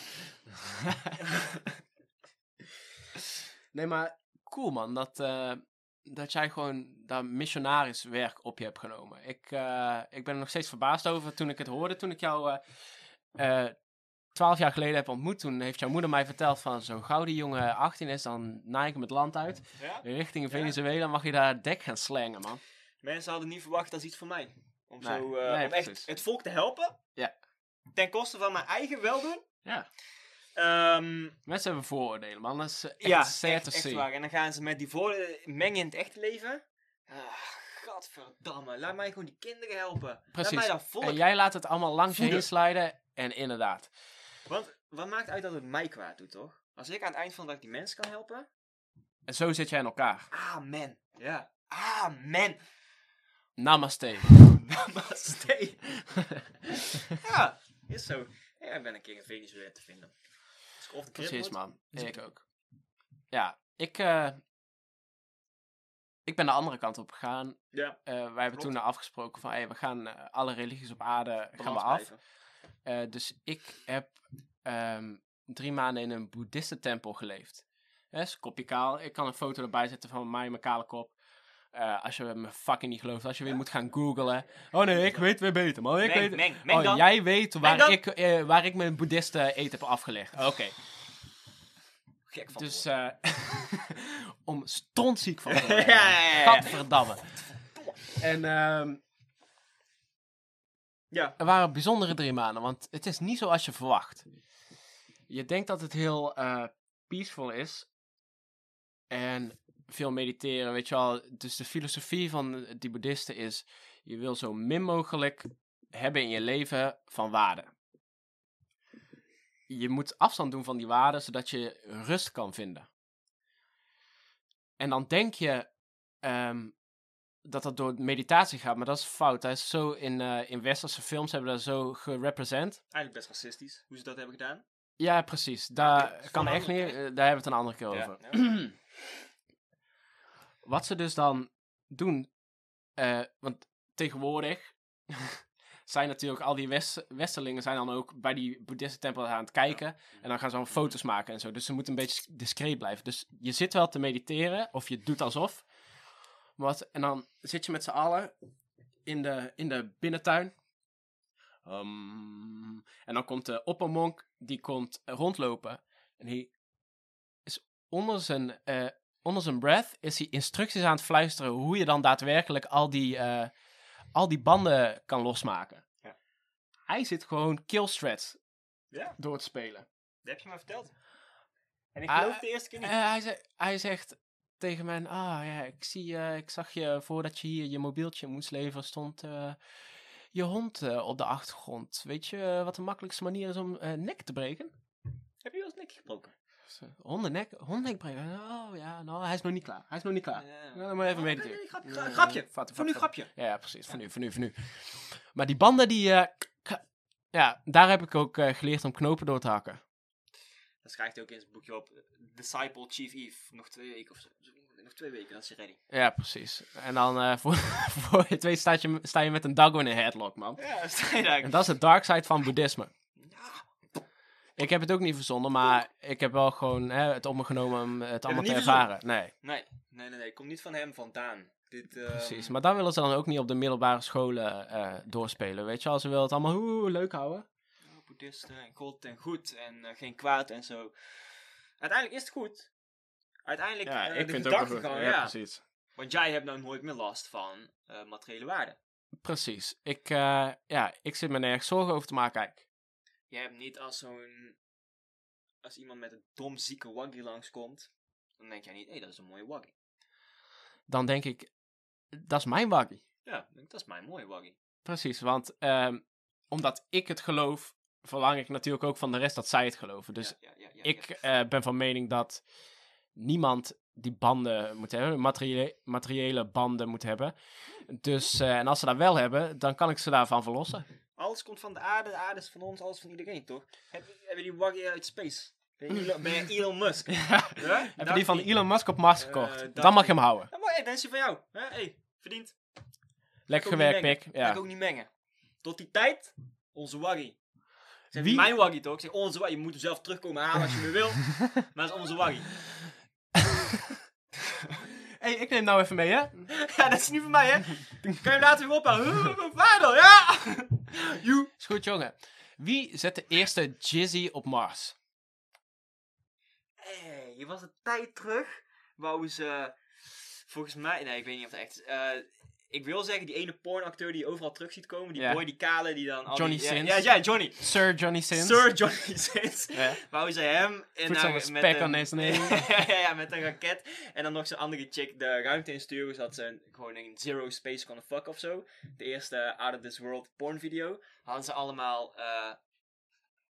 nee, maar cool man, dat, eh, dat jij gewoon dat missionariswerk op je hebt genomen. Ik, eh, ik ben er nog steeds verbaasd over toen ik het hoorde. Toen ik jou eh, eh, twaalf jaar geleden heb ontmoet, toen heeft jouw moeder mij verteld van zo gauw die jongen 18 is, dan naai ik hem het land uit. Ja? Richting Ja. Venezuela mag je daar dek gaan slangen, man. Mensen hadden niet verwacht dat is iets voor mij. Om, Nee, zo, eh, nee, om echt het volk te helpen. Ja. Ten koste van mijn eigen weldoen. Ja. Ehm, Mensen hebben vooroordelen, man. Dat is echt ja, sad echt, echt waar. En dan gaan ze met die voor mengen in het echte leven. Ah, gadverdamme. Laat mij gewoon die kinderen helpen. Laat mij dat volk. En jij laat het allemaal langs je heen sliden. En inderdaad. Want wat maakt uit dat het mij kwaad doet, toch? Als ik aan het eind van de dag die mensen kan helpen. En zo zit jij in elkaar. Amen. Ja. Amen. Namaste. Namaste. ja, is zo. Ja, ik ben een keer in Venezuela te vinden. Ik of Precies, man. Dus Ik ook. Ja, ik, eh, ik ben de andere kant op gegaan. Ja, Eh, wij hebben Klopt. toen afgesproken van, hey, we gaan eh, alle religies op aarde gaan we af. blijven. Eh, dus ik heb ehm, drie maanden in een boeddhistentempel geleefd. Is kopje kaal. Ik kan een foto erbij zetten van mij en mijn kale kop. Eh, als je me fucking niet gelooft. Als je weer moet gaan googlen. Oh nee, ik weet weer beter, man. Ik Meng, weet... meng, meng oh, dan. jij weet waar ik, eh, waar ik mijn boeddhisten eten heb afgelegd. Oké. Gek van Dus eh om strontziek van te worden. ja, ja, ja. Gadverdamme. En ehm, Ja. er waren bijzondere drie maanden, want het is niet zoals je verwacht. Je denkt dat het heel eh, peaceful is. En veel mediteren, weet je wel. Dus de filosofie van die boeddhisten is... Je wil zo min mogelijk hebben in je leven van waarde. Je moet afstand doen van die waarden, zodat je rust kan vinden. En dan denk je ehm, dat dat door meditatie gaat, maar dat is fout. Dat is zo in, eh, in westerse films hebben dat zo gerepresent. Eigenlijk best racistisch, hoe ze dat hebben gedaan. Ja, precies. Daar kan echt niet. eh, daar hebben we het een andere keer over. Ja. Wat ze dus dan doen, eh, want tegenwoordig zijn natuurlijk al die west westerlingen zijn dan ook bij die boeddhistische tempel aan het kijken en dan gaan ze dan foto's maken en zo. Dus ze moeten een beetje discreet blijven. Dus je zit wel te mediteren of je doet alsof. Wat, en dan zit je met z'n allen in de, in de binnentuin. Ehm, en dan komt de oppermonk, die komt rondlopen. En hij is onder zijn, eh, onder zijn breath is hij instructies aan het fluisteren hoe je dan daadwerkelijk al die, eh, al die banden kan losmaken. Ja. Hij zit gewoon kill strats Ja, door te spelen. dat heb je me verteld. En ik geloof de eerste keer niet. Eh, hij, hij zegt tegen mij, ah ja, ik, zie, eh, ik zag je voordat je hier je mobieltje moest leveren, stond eh, je hond eh, op de achtergrond. Weet je wat de makkelijkste manier is om nek te breken? heb je wel eens nek gebroken? Hondennek, hondennek breken? Oh ja, nou, hij is nog niet klaar. Hij is nog niet klaar. Ja. Ja, dan moet je even Oh, nee, mediteren. nee, grapje, Ja, gra- grapje. vat- Voor nu vat- grapje. Ja, ja, precies. Voor nu, voor nu, voor nu. Maar die banden, die... ja, daar heb ik ook geleerd om knopen door te hakken. Dan schrijft hij ook in zijn boekje op. eh, Disciple Chief Eve. Nog twee weken of zo. Nog twee weken, dan is hij ready. Ja, precies. En dan, eh, voor, voor je het weet, sta je, sta je met een daggo in een headlock, man. Ja, sta je daar. En dat is de dark side van boeddhisme. Ja, Ik heb het ook niet verzonnen, maar ik heb wel gewoon hè, het op me genomen om het allemaal het te ervaren. Nee, nee, nee, nee, nee. Komt niet van hem vandaan. Dit, ehm, precies. Maar dat willen ze dan ook niet op de middelbare scholen eh, doorspelen, weet je wel. Ze willen het allemaal oeh, leuk houden. Ja, boeddhisten en God en goed en eh, geen kwaad en zo. Uiteindelijk is het goed. Uiteindelijk, eh, de gedachtegang, ja. precies. Want jij hebt nou nooit meer last van materiële waarde. Precies. Ik, ja, ik zit me nergens zorgen over te maken eigenlijk. Je hebt niet als zo'n... Als iemand met een dom zieke waggie langskomt, dan denk jij niet, hé, dat is een mooie waggie. Dan denk ik, dat is mijn waggie. Ja, ik, dat is mijn mooie waggie. Precies, want ehm, omdat ik het geloof, verlang ik natuurlijk ook van de rest dat zij het geloven. Dus ja, ja, ja, ja, ik ja. eh, ben van mening dat niemand die banden moet hebben, materiële, materiële banden moet hebben. Dus, eh, en als ze dat wel hebben, dan kan ik ze daarvan verlossen. Alles komt van de aarde, de aarde is van ons, alles van iedereen, toch? Heb, je- heb die waggie uit space? Ben je Elon, ben je Elon Musk? Ja. Ja? Heb je die van. Elon Musk op Mars Eh, gekocht? dan mag je hem houden. Ja, mooi, hey, dan is hij van jou. Hè? Hey, verdiend. Lekker gewerkt, pik. mengen. Ga ik Ja. ook niet mengen. Tot die tijd, onze waggie. Zeg, Wie- Mijn waggie toch? Ik zeg onze waggie. Je moet hem zelf terugkomen halen als je me wil. maar het is onze waggie. hey, ik neem nou even mee, hè? ja, dat is niet van mij, hè? Kan je hem later weer ophalen? Vader, ja! Joe. Is goed, jongen. Wie zet de eerste Jizzy op Mars? Hey, je was een tijd terug. Wou ze... Volgens mij... Nee, ik weet niet of het echt is. Eh, ik wil zeggen, die ene pornacteur die je overal terug ziet komen. Die Ja. boy, die kale, die dan... al Johnny die, Sins. Ja, ja, ja, Johnny. Sir Johnny Sins. Sir Johnny Sins. Ja. Wou ze hem... En Put dan some met respect een- on his name. ja, ja, met een raket. En dan nog zo'n andere chick de ruimte insturen. Zodat ze een, gewoon een zero space kon fuck of zo. De eerste Out of This World porn video. Hadden ze allemaal... eh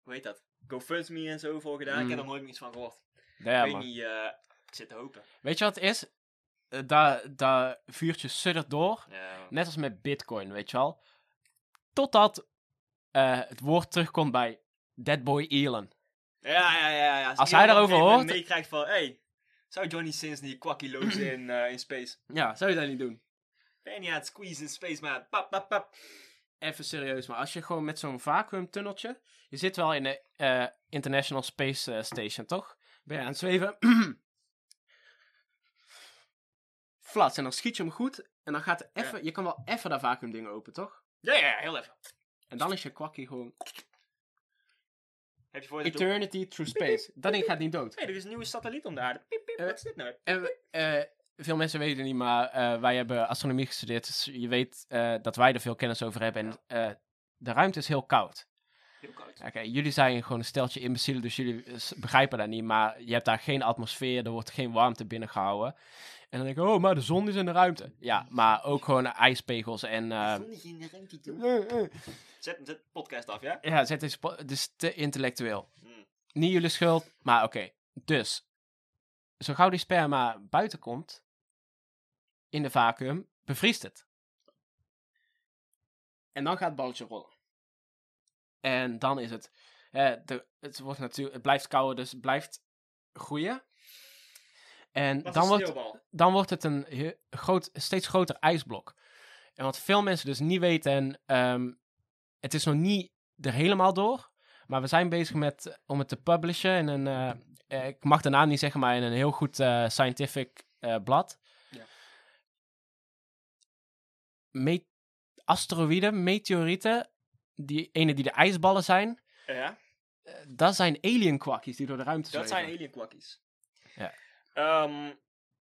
hoe heet dat? GoFundMe en zo voor gedaan. Ik heb Mm. er nooit meer iets van gehoord. Ja, ik weet man. niet... eh, ik zit te hopen. Weet je wat het is? Eh, Dat dat vuurtje suddert door. Ja, Net als met Bitcoin, weet je wel. Totdat eh, het woord terugkomt bij Deadboy Elon. ja, ja. ja, ja. Als iemand hij daarover hoort- meekrijgt van... Hey, zou Johnny Sins niet kwakkie lozen in, eh, in space? Ja, zou je dat niet doen? Ben je aan het squeeze in space, man? Pap, pap, pap. Even serieus, maar als je gewoon met zo'n vacuümtunneltje... Je zit wel in de International Space Station, toch? Ben je aan het zweven? Flats, en dan schiet je hem goed. En dan gaat er even... Je kan wel even dat vacuümding open, toch? Ja, ja, heel even. En dan is je kwakkie gewoon... Heb je voor je Eternity through space. Dat ding gaat niet dood. Hey, er is een nieuwe satelliet om de aarde. Piep, Eh, wat is dit nou? Eh, veel mensen weten het niet, maar wij hebben astronomie gestudeerd. Dus je weet dat wij er veel kennis over hebben. En de ruimte is heel koud. Heel koud. Oké, jullie zijn gewoon een steltje imbecielen, dus jullie begrijpen dat niet. Maar je hebt daar geen atmosfeer, er wordt geen warmte binnengehouden. En dan denk ik, oh, maar de zon is in de ruimte. Ja, maar ook gewoon ijspegels en... eh, Zonnetje in de ruimte toe. Zet, zet de podcast af, ja? ja, het is, po- het is te intellectueel. Hmm. Niet jullie schuld, maar oké. Dus, zo gauw die sperma buiten komt, in de vacuüm, bevriest het. En dan gaat het balletje rollen. En dan is het, eh, de, het, wordt natuurlijk, het blijft kouder, dus het blijft groeien. En dan wordt, dan wordt het een groot, steeds groter ijsblok. En wat veel mensen dus niet weten, en ehm, het is nog niet er helemaal door, maar we zijn bezig met, om het te publishen in een, eh, eh, ik mag de naam niet zeggen, maar in een heel goed eh, scientific blad. Ja. Me- asteroïden, meteorieten, die ene die de ijsballen zijn, Ja, dat zijn alien kwakjes die door de ruimte dat zweven. zijn alien kwakkies. Ja. Ehm,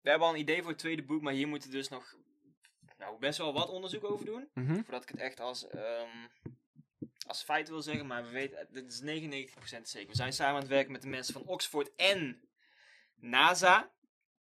we hebben al een idee voor het tweede boek, maar hier moeten we dus nog nou, best wel wat onderzoek over doen. Mhm. Voordat ik het echt als, ehm, als feit wil zeggen, maar we weten, dit is 99% zeker. We zijn samen aan het werken met de mensen van Oxford en NASA.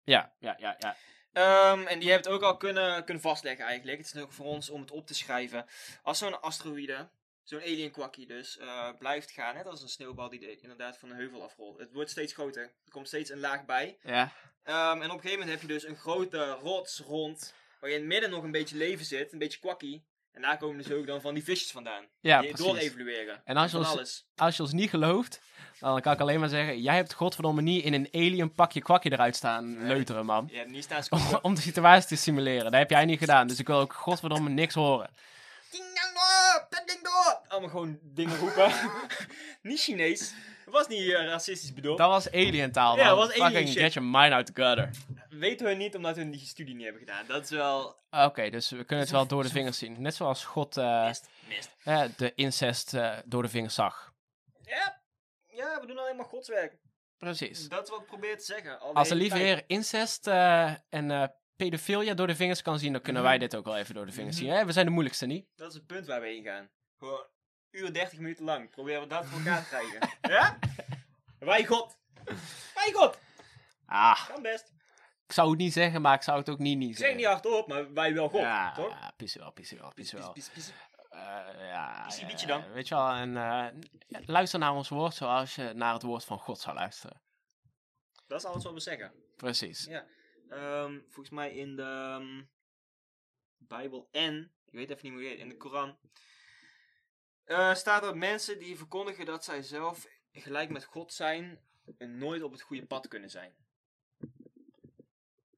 Ja, ja, ja, ja. Ehm, en die hebben het ook al kunnen, kunnen vastleggen eigenlijk. Het is nog voor ons om het op te schrijven. Als zo'n asteroïde, zo'n alien kwakkie dus, eh, blijft gaan, net als een sneeuwbal die de- inderdaad van een heuvel afrolt. Het wordt steeds groter. Er komt steeds een laag bij. Ja, Ehm, en op een gegeven moment heb je dus een grote rots rond, waar in het midden nog een beetje leven zit, een beetje kwakkie. En daar komen dus ook dan van die visjes vandaan. Ja, die door precies. evalueren. En als je, ons, alles. als je ons niet gelooft, dan kan ik alleen maar zeggen, jij hebt godverdomme niet in een alien pakje kwakje eruit staan Nee. leuteren, man. Je hebt niet staan Om, om de situatie te simuleren. Dat heb jij niet gedaan, dus ik wil ook godverdomme niks horen. Allemaal gewoon dingen roepen. niet Chinees. Het was niet eh, racistisch bedoeld. Dat was alien taal, Ja, man. dat was alien Fucking shit. get your mind out the gutter. Weten we niet omdat we die studie niet hebben gedaan. Dat is wel... Oké, dus we kunnen het wel door de vingers zien. Net zoals God eh, Mist. Mist. eh, de incest eh, door de vingers zag. Ja. ja, we doen alleen maar godswerk. Precies. Dat is wat ik probeer te zeggen. al de Als de hele lieve tijd. heer incest eh, en eh pedofilia door de vingers kan zien, dan kunnen wij Mhm. dit ook wel even door de vingers Mhm. zien. Hè? We zijn de moeilijkste niet. Dat is het punt waar we heen gaan. Gewoon uur 30 minuten lang. Proberen we dat voor elkaar te krijgen. ja? Wij God. Wij God. Ah, Kan best. ik zou het niet zeggen, maar ik zou het ook niet niet Ik zeg zeggen. niet hardop, maar wij wel God. ja, toch? ja, pissen wel, pissen wel, pissen wel. Pies, pies. Eh, ja, bietje dan. Weet je wel, en eh, luister naar ons woord zoals je naar het woord van God zou luisteren. Dat is alles wat we zeggen. Precies. Ja. Ehm, volgens mij in de ehm, Bijbel en, ik weet even niet hoe het in de Koran, eh, staat dat mensen die verkondigen dat zij zelf gelijk met God zijn, en nooit op het goede pad kunnen zijn.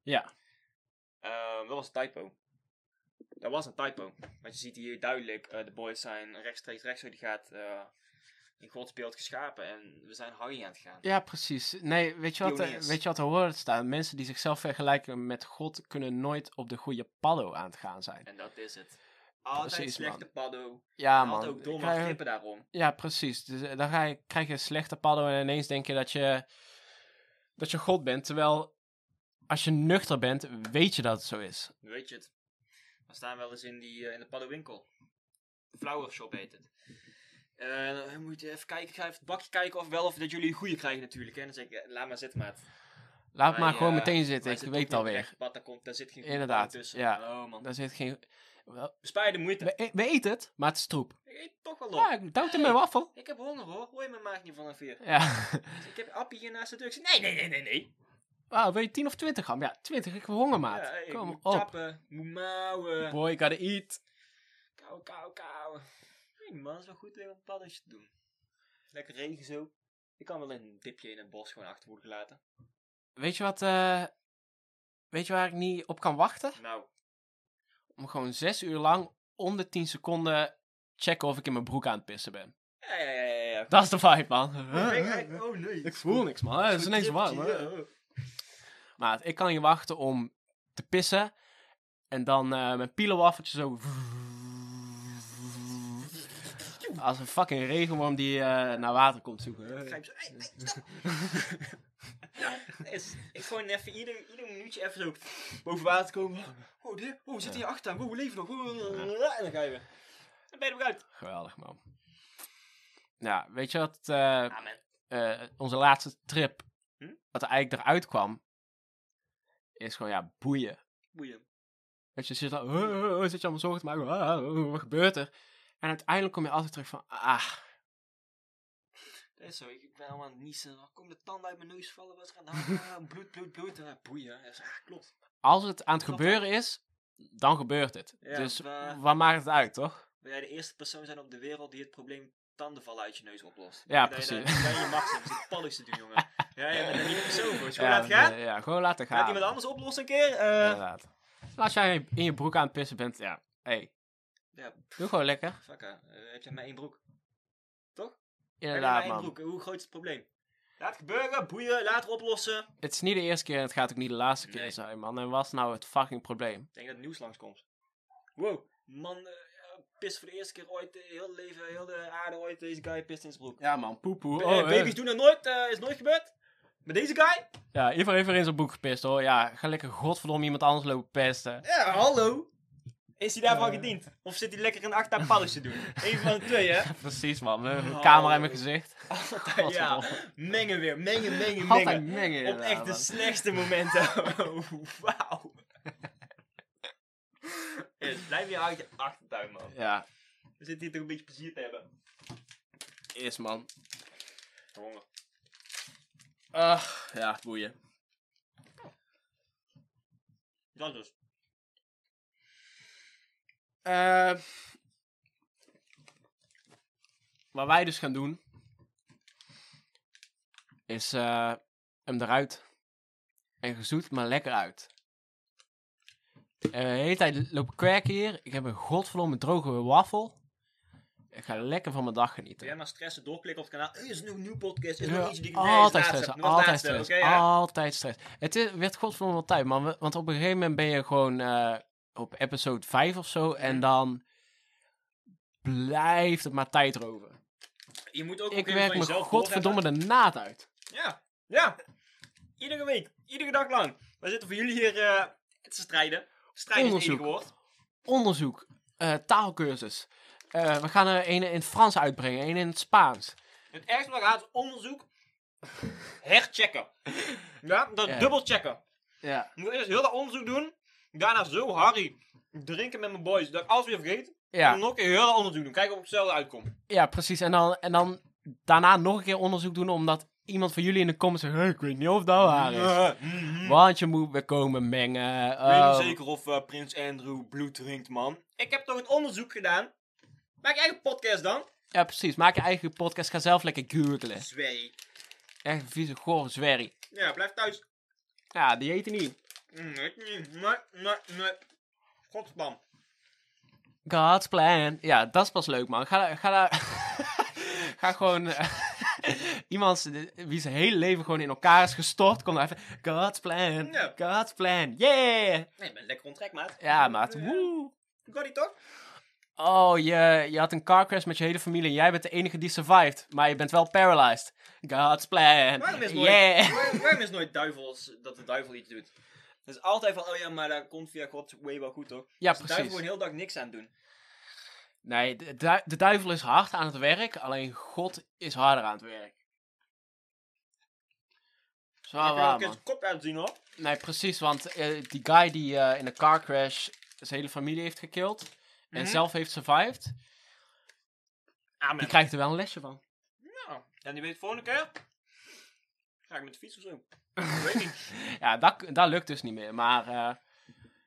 Ja. Ehm, dat was een typo. Dat was een typo. Want je ziet hier duidelijk, eh, de boys zijn rechtstreeks rechts, die gaat eh, in Gods beeld geschapen en we zijn Harry aan het gaan. Ja, precies. Nee, weet je wat, eh, Pioniers. weet je wat er hoort staan? Mensen die zichzelf vergelijken met God kunnen nooit op de goede paddo aan het gaan zijn. En dat is het. Altijd Precies, slechte man. paddo. Ja, en altijd man. ook domme Krijg grippen daarom. Ja, precies. Dus eh, dan ga je, krijg je een slechte paddo en ineens denk je dat je, dat je God bent. Terwijl, als je nuchter bent, weet je dat het zo is. Weet je het. We staan wel eens in, die, eh, in de paddenwinkel. Flower Shop heet het. Dan moet je even kijken, ik ga even het bakje kijken of wel of dat jullie een goede krijgen natuurlijk. Hè. Dan zeg ik, eh, laat maar zitten maat. Laat Wij, maar gewoon eh, meteen zitten, ik weet het alweer. pad, daar, komt, daar zit geen Inderdaad, tussen. ja. Oh man. Daar zit geen... Wel, Bespaar je de moeite. we, we eten het, maar het is troep. Ik eet toch wel op. Ja, ik in mijn waffel. Ik heb honger hoor. Hoor je mijn maag niet vanaf hier? Ja. Ik heb appie hier naast de deur. Ik zeg, Nee, nee, nee, nee, nee. Wauw, wil je 10 of 20 gram? Ja, 20. Ik heb honger, maat. Ja, Kom moet op. chappen, moet mouwen. Boy, gotta eat. Kou, kou, kou. Man, het is wel goed weer een paddetje te doen. Lekker regen zo. Ik kan wel een dipje in het bos gewoon achter worden gelaten. Weet je wat... eh, weet je waar ik niet op kan wachten? Nou, Om gewoon 6 uur lang om de 10 seconden checken of ik in mijn broek aan het pissen ben. ja, ja, ja, ja. ja. Dat is de vibe, man. Oh, nee. Ik voel niks, man. Het is ineens warm. Maar ik kan niet wachten om te pissen. En dan eh mijn pielenwaffeltje zo... Als een fucking regenworm die eh, naar water komt zoeken. Grijp zo. Hey, hey, stop. is, ik gewoon even ieder, ieder minuutje even zo boven water komen. Oh, dit, oh zit hier achter. Oh, we leven nog. Oh, En dan ga je weer. Dan ben je er uit. Geweldig, man. Ja, weet je wat... eh, onze laatste trip, Hm? wat er eigenlijk eruit kwam, is gewoon, ja, boeien. Boeien. Weet je, zit, al, "Oh, oh, oh," zit je allemaal zorgen te maken, "Ah, oh, wat gebeurt er? En uiteindelijk kom je altijd terug van, ah, Dat is zo. Ik ben het niezen. Dan komen de tanden uit mijn neus vallen. Wat is de hand? Ah, bloed, bloed, bloed. Ah, boeien. Ja, ah, klopt. als het aan het Klopt, gebeuren is, dan gebeurt het. Ja, dus waar- wat maakt het uit, toch? Wil jij de eerste persoon zijn op de wereld die het probleem tanden vallen uit je neus oplost? Ja, Dat precies. Dat je je macht hebt. Zit te doen, jongen. Ja, je bent er niet persoon voor. Dus gewoon ja, laten gaan. nee, ja, gewoon laten Laat gaan. iemand anders oplossen een keer. Eh, Inderdaad. Als jij in je broek aan het pissen bent, ja, hey, ja, doe gewoon lekker. fucker. Eh, heb jij maar één broek? Toch? Inderdaad, maar één man. broek? Hoe groot is het probleem? Laat het gebeuren. Boeien. Later oplossen. Het is niet de eerste keer en het gaat ook niet de laatste keer zijn, man. En wat is nou het fucking probleem? Ik denk dat het nieuws langskomt. Wow. Man, eh, ja, pist voor de eerste keer ooit. eh, heel leven, heel de aarde ooit. Deze guy pist in zijn broek. Ja, man, poepoe. Oh, baby's doen dat nooit. eh, is nooit gebeurd. Met deze guy? Ja, Ivo heeft er in zijn boek gepist, hoor. Ja, ga lekker godverdomme iemand anders lopen pesten. Ja, hallo. Is hij daarvan Eh. gediend? Of zit hij lekker achtertuin paddo's te doen? Eén van de twee, hè? Precies, man. Een Oh. camera in mijn gezicht. Altijd, ja. Mengen weer. Mengen, mengen, Altijd mengen. mengen, Op echt de slechtste momenten. Wauw. Blijf je uit je achtertuin, man. Ja, We zitten hier toch een beetje plezier te hebben. is, man. Honger. Ach, ja, boeien. Dat dus. Eh, wat wij dus gaan doen, is eh, hem eruit. En gezoet, maar lekker uit. Eh, de hele tijd lopen kwerken hier. Ik heb een godverdomme droge waffel. Ik ga lekker van mijn dag genieten. jij maar stressen, doorklikken op het kanaal. Er is een nieuwe podcast, is er Ja, nog iets die ik altijd is laatste, stress, nog als altijd laatste, stress, ja? altijd stress. Het is, werd godverdomme wel tijd, man. Want op een gegeven moment ben je gewoon op episode 5 of zo. En dan blijft het maar tijd roven. Je moet ook Ik werk me van jezelf godverdomme de naad uit. Ja, ja. Iedere week, iedere dag lang. Wij zitten voor jullie hier eh, te strijden. Strijden is het Onderzoek. woord. Onderzoek, eh, taalkursus. Eh, we gaan er een in het Frans uitbrengen, een in het Spaans. Het ergste wat gaat is onderzoek. Herchecken. Ja, dat Ja. dubbel checken. Ja, Ik moet eerst heel dat onderzoek doen. Daarna zo Harry drinken met mijn boys. Dat ik alles weer vergeet. Ja, dan nog een keer heel onderzoek doen. Kijken of ik hetzelfde uitkom. ja precies. En dan, en dan daarna nog een keer onderzoek doen, omdat iemand van jullie in de comments zegt, hey, ik weet niet of dat waar is. Want je moet weer komen mengen. Ik weet niet Oh. zeker of eh, Prins Andrew bloed drinkt, man. Ik heb toch het onderzoek gedaan. Maak je eigen podcast dan. Ja, precies. Maak je eigen podcast. Ga zelf lekker googlen. Zwee. Echt een vieze, gore zwerrie. Ja, blijf thuis. Ja, die hij niet. Ik niet. Nee, nee, nee. Godspam. God's plan. Ja, dat is pas leuk, man. Ga, ga daar... ga gewoon... eh, iemand wie zijn hele leven gewoon in elkaar is gestort, komt even... God's plan. Ja. God's plan. Yeah! Nee, ben lekker ontrek, maat. Ja, maat. Woe! Got die toch? Oh, je, je had een car crash met je hele familie en jij bent de enige die survived. Maar je bent wel paralyzed. God's plan. Waarom is nooit, Yeah! waar- waarom is nooit duivels dat de duivel iets doet? Het is altijd van, oh ja, maar dat komt via God's way wel goed, toch? Ja, Dus de duivel precies. gewoon heel dag niks aan doen. Nee, de, du- de duivel is hard aan het werk, alleen God is harder aan het werk. Ik kan waar, ook eens man. kop uitzien, hoor. Nee, precies, want eh, die guy die eh, in een car crash zijn hele familie heeft gekild en Mhm. zelf heeft survived, Amen. die krijgt er wel een lesje van. Ja. En die weet volgende keer... Ga ik met de fiets of zo? Ik weet niet. Ja, dat, dat lukt dus niet meer, maar eh,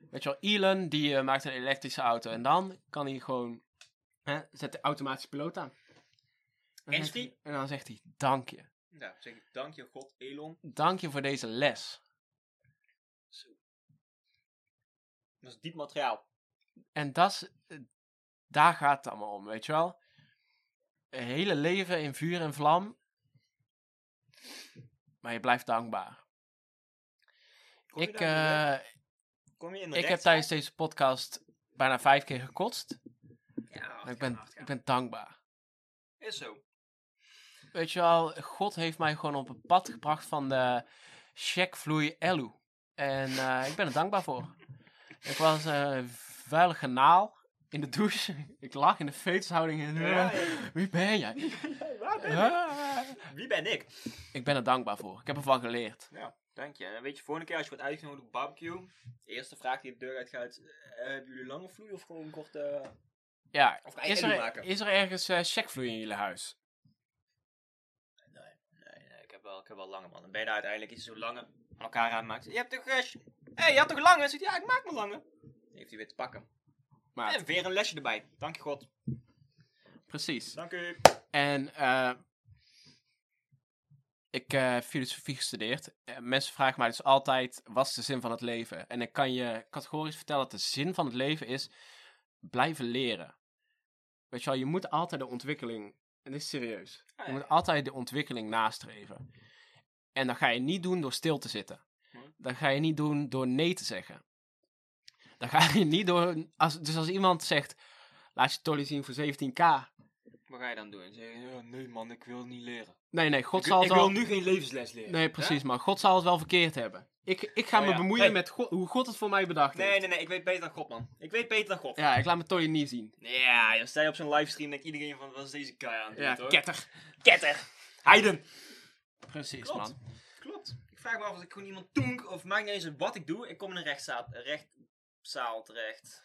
weet je wel, Elon die eh, maakt een elektrische auto en dan kan hij gewoon, hè, zet de automatische piloot aan. En dan zegt hij- En dan zegt hij, dank je. Ja, zeg ik, dank je God, Elon. Dank je voor deze les. Dat is diep materiaal. En dat is, eh, daar gaat het allemaal om, weet je wel. Een hele leven in vuur en vlam. Maar je blijft dankbaar. Kom je Ik, eh, Kom je in de ik heb tijdens deze podcast bijna vijf keer gekotst. Ja, ik ben, ik ben dankbaar. Is zo. Weet je wel, God heeft mij gewoon op het pad gebracht van de checkvloei Elu. En eh, ik ben er dankbaar voor. Ik was een vuilige naal in de douche. Ik lag in de fetushouding. En, Ja, eh, wie ben jij? Wie ben ik? Ik ben er dankbaar voor. Ik heb ervan geleerd. Ja, dank je. En weet je, volgende keer als je wordt uitgenodigd op barbecue, de eerste vraag die de deur uitgaat, eh, hebben jullie lange vloei of gewoon korte... Ja, Of ga je is er, maken? is er ergens eh checkvloei in jullie huis? Nee, nee, nee, ik heb wel, ik heb wel lange man. Dan ben je daar uiteindelijk iets zo lange aan elkaar aanmaakt. Je hebt toch, eh, hey, je had toch lange? Zegt hij, ja, ik maak me lange. Dan heeft hij weer te pakken. Maar En weer een lesje erbij. Dank je God. precies. Dank u. En eh, ik eh, heb filosofie gestudeerd. Eh, mensen vragen mij dus altijd, wat is de zin van het leven? En ik kan je categorisch vertellen dat de zin van het leven is blijven leren. Weet je wel, je moet altijd de ontwikkeling, en dit is serieus, Ah, je moet altijd de ontwikkeling nastreven. En dat ga je niet doen door stil te zitten. Dat ga je niet doen door nee te zeggen. Dat ga je niet door, als, dus als iemand zegt, laat je tolly zien voor 17k. Wat ga je dan doen? Zeg je, ja, nee man, ik wil niet leren. Nee, nee, God ik zal ik het wel... wil nu geen levensles leren. Nee, precies, maar God zal het wel verkeerd hebben. Ik, ik ga Oh, me ja. bemoeien met God- hoe God het voor mij bedacht Nee, heeft. nee, nee, ik weet beter dan God, man. Ik weet beter dan God. Ja, ik laat mijn tolly niet zien. Ja, je sta je op zo'n livestream denkt iedereen van, wat is deze guy aan het doen, Ja, ketter. Ketter. Heiden. Precies, Klopt. man. Klopt. Ik vraag me af of ik gewoon iemand toenk, of maakt niet eens wat ik doe. Ik kom in een rechtszaal, rechtszaal terecht.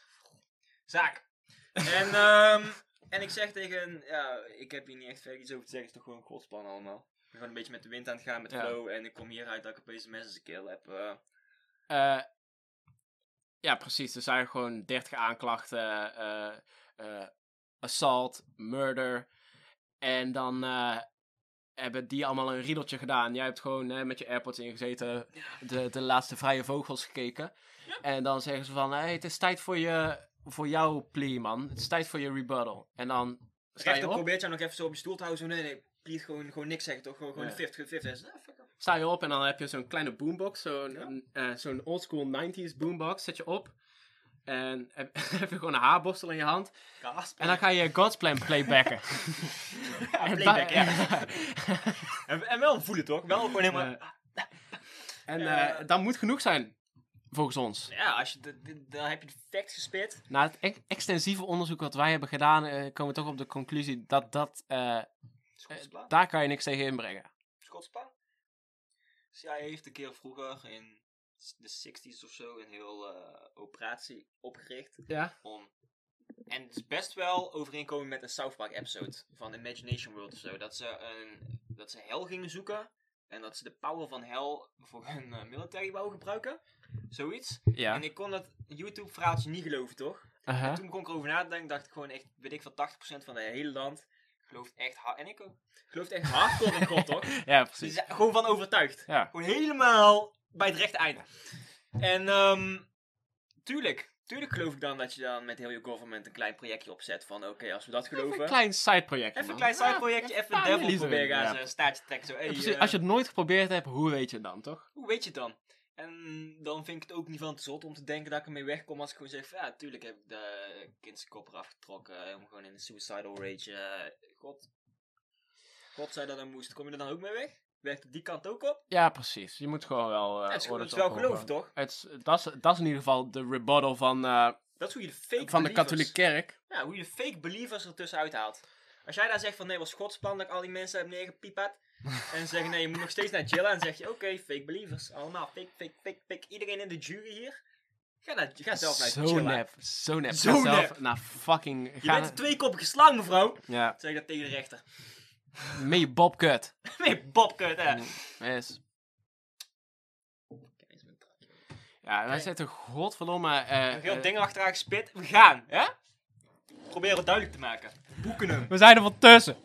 Zaak. En, ehm, en ik zeg tegen, ja, ik heb hier niet echt verder iets over te zeggen, het is toch gewoon godsplan allemaal. Ik ben gewoon een beetje met de wind aan het gaan, met Ja. flow, en ik kom hieruit dat ik opeens een in zijn keel heb. eh. Eh, Ja, precies. Er zijn gewoon 30 aanklachten. eh, assault, murder. En dan hebben die allemaal een riedeltje gedaan. Jij hebt gewoon eh, met je AirPods ingezeten, de, de laatste vrije vogels gekeken. En dan zeggen ze van, hey, het is tijd voor, je, voor jouw plea, man. Het is tijd voor je rebuttal. En dan sta je op, probeert jou nog even zo op je stoel te houden. Zo, nee, nee, please, gewoon, gewoon niks zeggen toch? Gewoon, gewoon de 50, 50. Ah, fuck sta je op en dan heb je zo'n kleine boombox. Zo'n Ja. zo'n oldschool 90s boombox. Zet je op. En heb, heb je gewoon een haarborstel in je hand. En dan ga je God's Plan playbacken. Ja, En playback, ja. en, en wel voelen toch? Wel gewoon helemaal... Eh, En eh, dat moet genoeg zijn, volgens ons. Ja, als je, de- de- dan heb je de facts gespit. Na het ex- extensieve onderzoek wat wij hebben gedaan, eh, komen we toch op de conclusie dat dat... eh, plan. daar kan je niks tegen inbrengen. Schotse plan. CIA heeft een keer vroeger in de 60s of zo een heel eh, operatie opgericht Ja? om... En het is best wel overeenkomen met een South Park episode van Imagination World of zo. Dat ze, een, dat ze hel gingen zoeken en dat ze de power van hel voor hun eh, military wou gebruiken. Zoiets. Ja. En ik kon dat YouTube verhaaltje niet geloven, toch? Aha. Toen begon ik erover na te denken, dacht ik gewoon echt, weet ik van 80% van het hele land gelooft echt hard. En ik ook. Gelooft echt hardcore in God, toch? Ja, precies. zijn gewoon van overtuigd. Ja. Gewoon helemaal bij het rechte einde. En ehm tuurlijk, tuurlijk geloof ik dan dat je dan met heel je government een klein projectje opzet van oké, als we dat Even geloven. een klein sideproject. Even een klein sideprojectje, Ja, even een devil proberen ja. een staartje trekken. Zo, hey, Ja, precies. eh, Als je het nooit geprobeerd hebt, hoe weet je het dan, toch? Hoe weet je het dan? En dan vind ik het ook niet van te zot om te denken dat ik ermee wegkom als ik gewoon zeg van ja, natuurlijk heb ik de kindse kop eraf getrokken om gewoon in een suicidal rage. eh, God. God zei dat dan moest. Kom je er dan ook mee weg? Werkt het die kant ook op? Ja, precies. Je moet gewoon wel... eh Ja, het is, het wel geloof, toch? Het is, dat, is, dat is in ieder geval de rebuttal van, eh, Dat is hoe je de fake van de katholieke kerk. Ja, hoe je de fake believers er tussenuit haalt. Als jij daar zegt van nee, was Gods plan dat ik al die mensen heb neergepieperd. En zeggen nee, je moet nog steeds naar chillen. En zeg je oké, fake believers. Allemaal fake, fake, fake, fake. Iedereen in de jury hier. Ga, naar, ga zelf naar Zo nep. Zo nep. Zo Ga zelf nep. naar fucking... Je bent een tweekoppige slang, mevrouw. Ja. Zeg dat tegen de rechter. Met je bobkut. Nee, bobkut, hè. Yes. Ja, wij zitten godverdomme... eh Nog heel eh, dingen achteraan gespit. We gaan, hè? Proberen het duidelijk te maken. Boeken hem. we zijn er van tussen.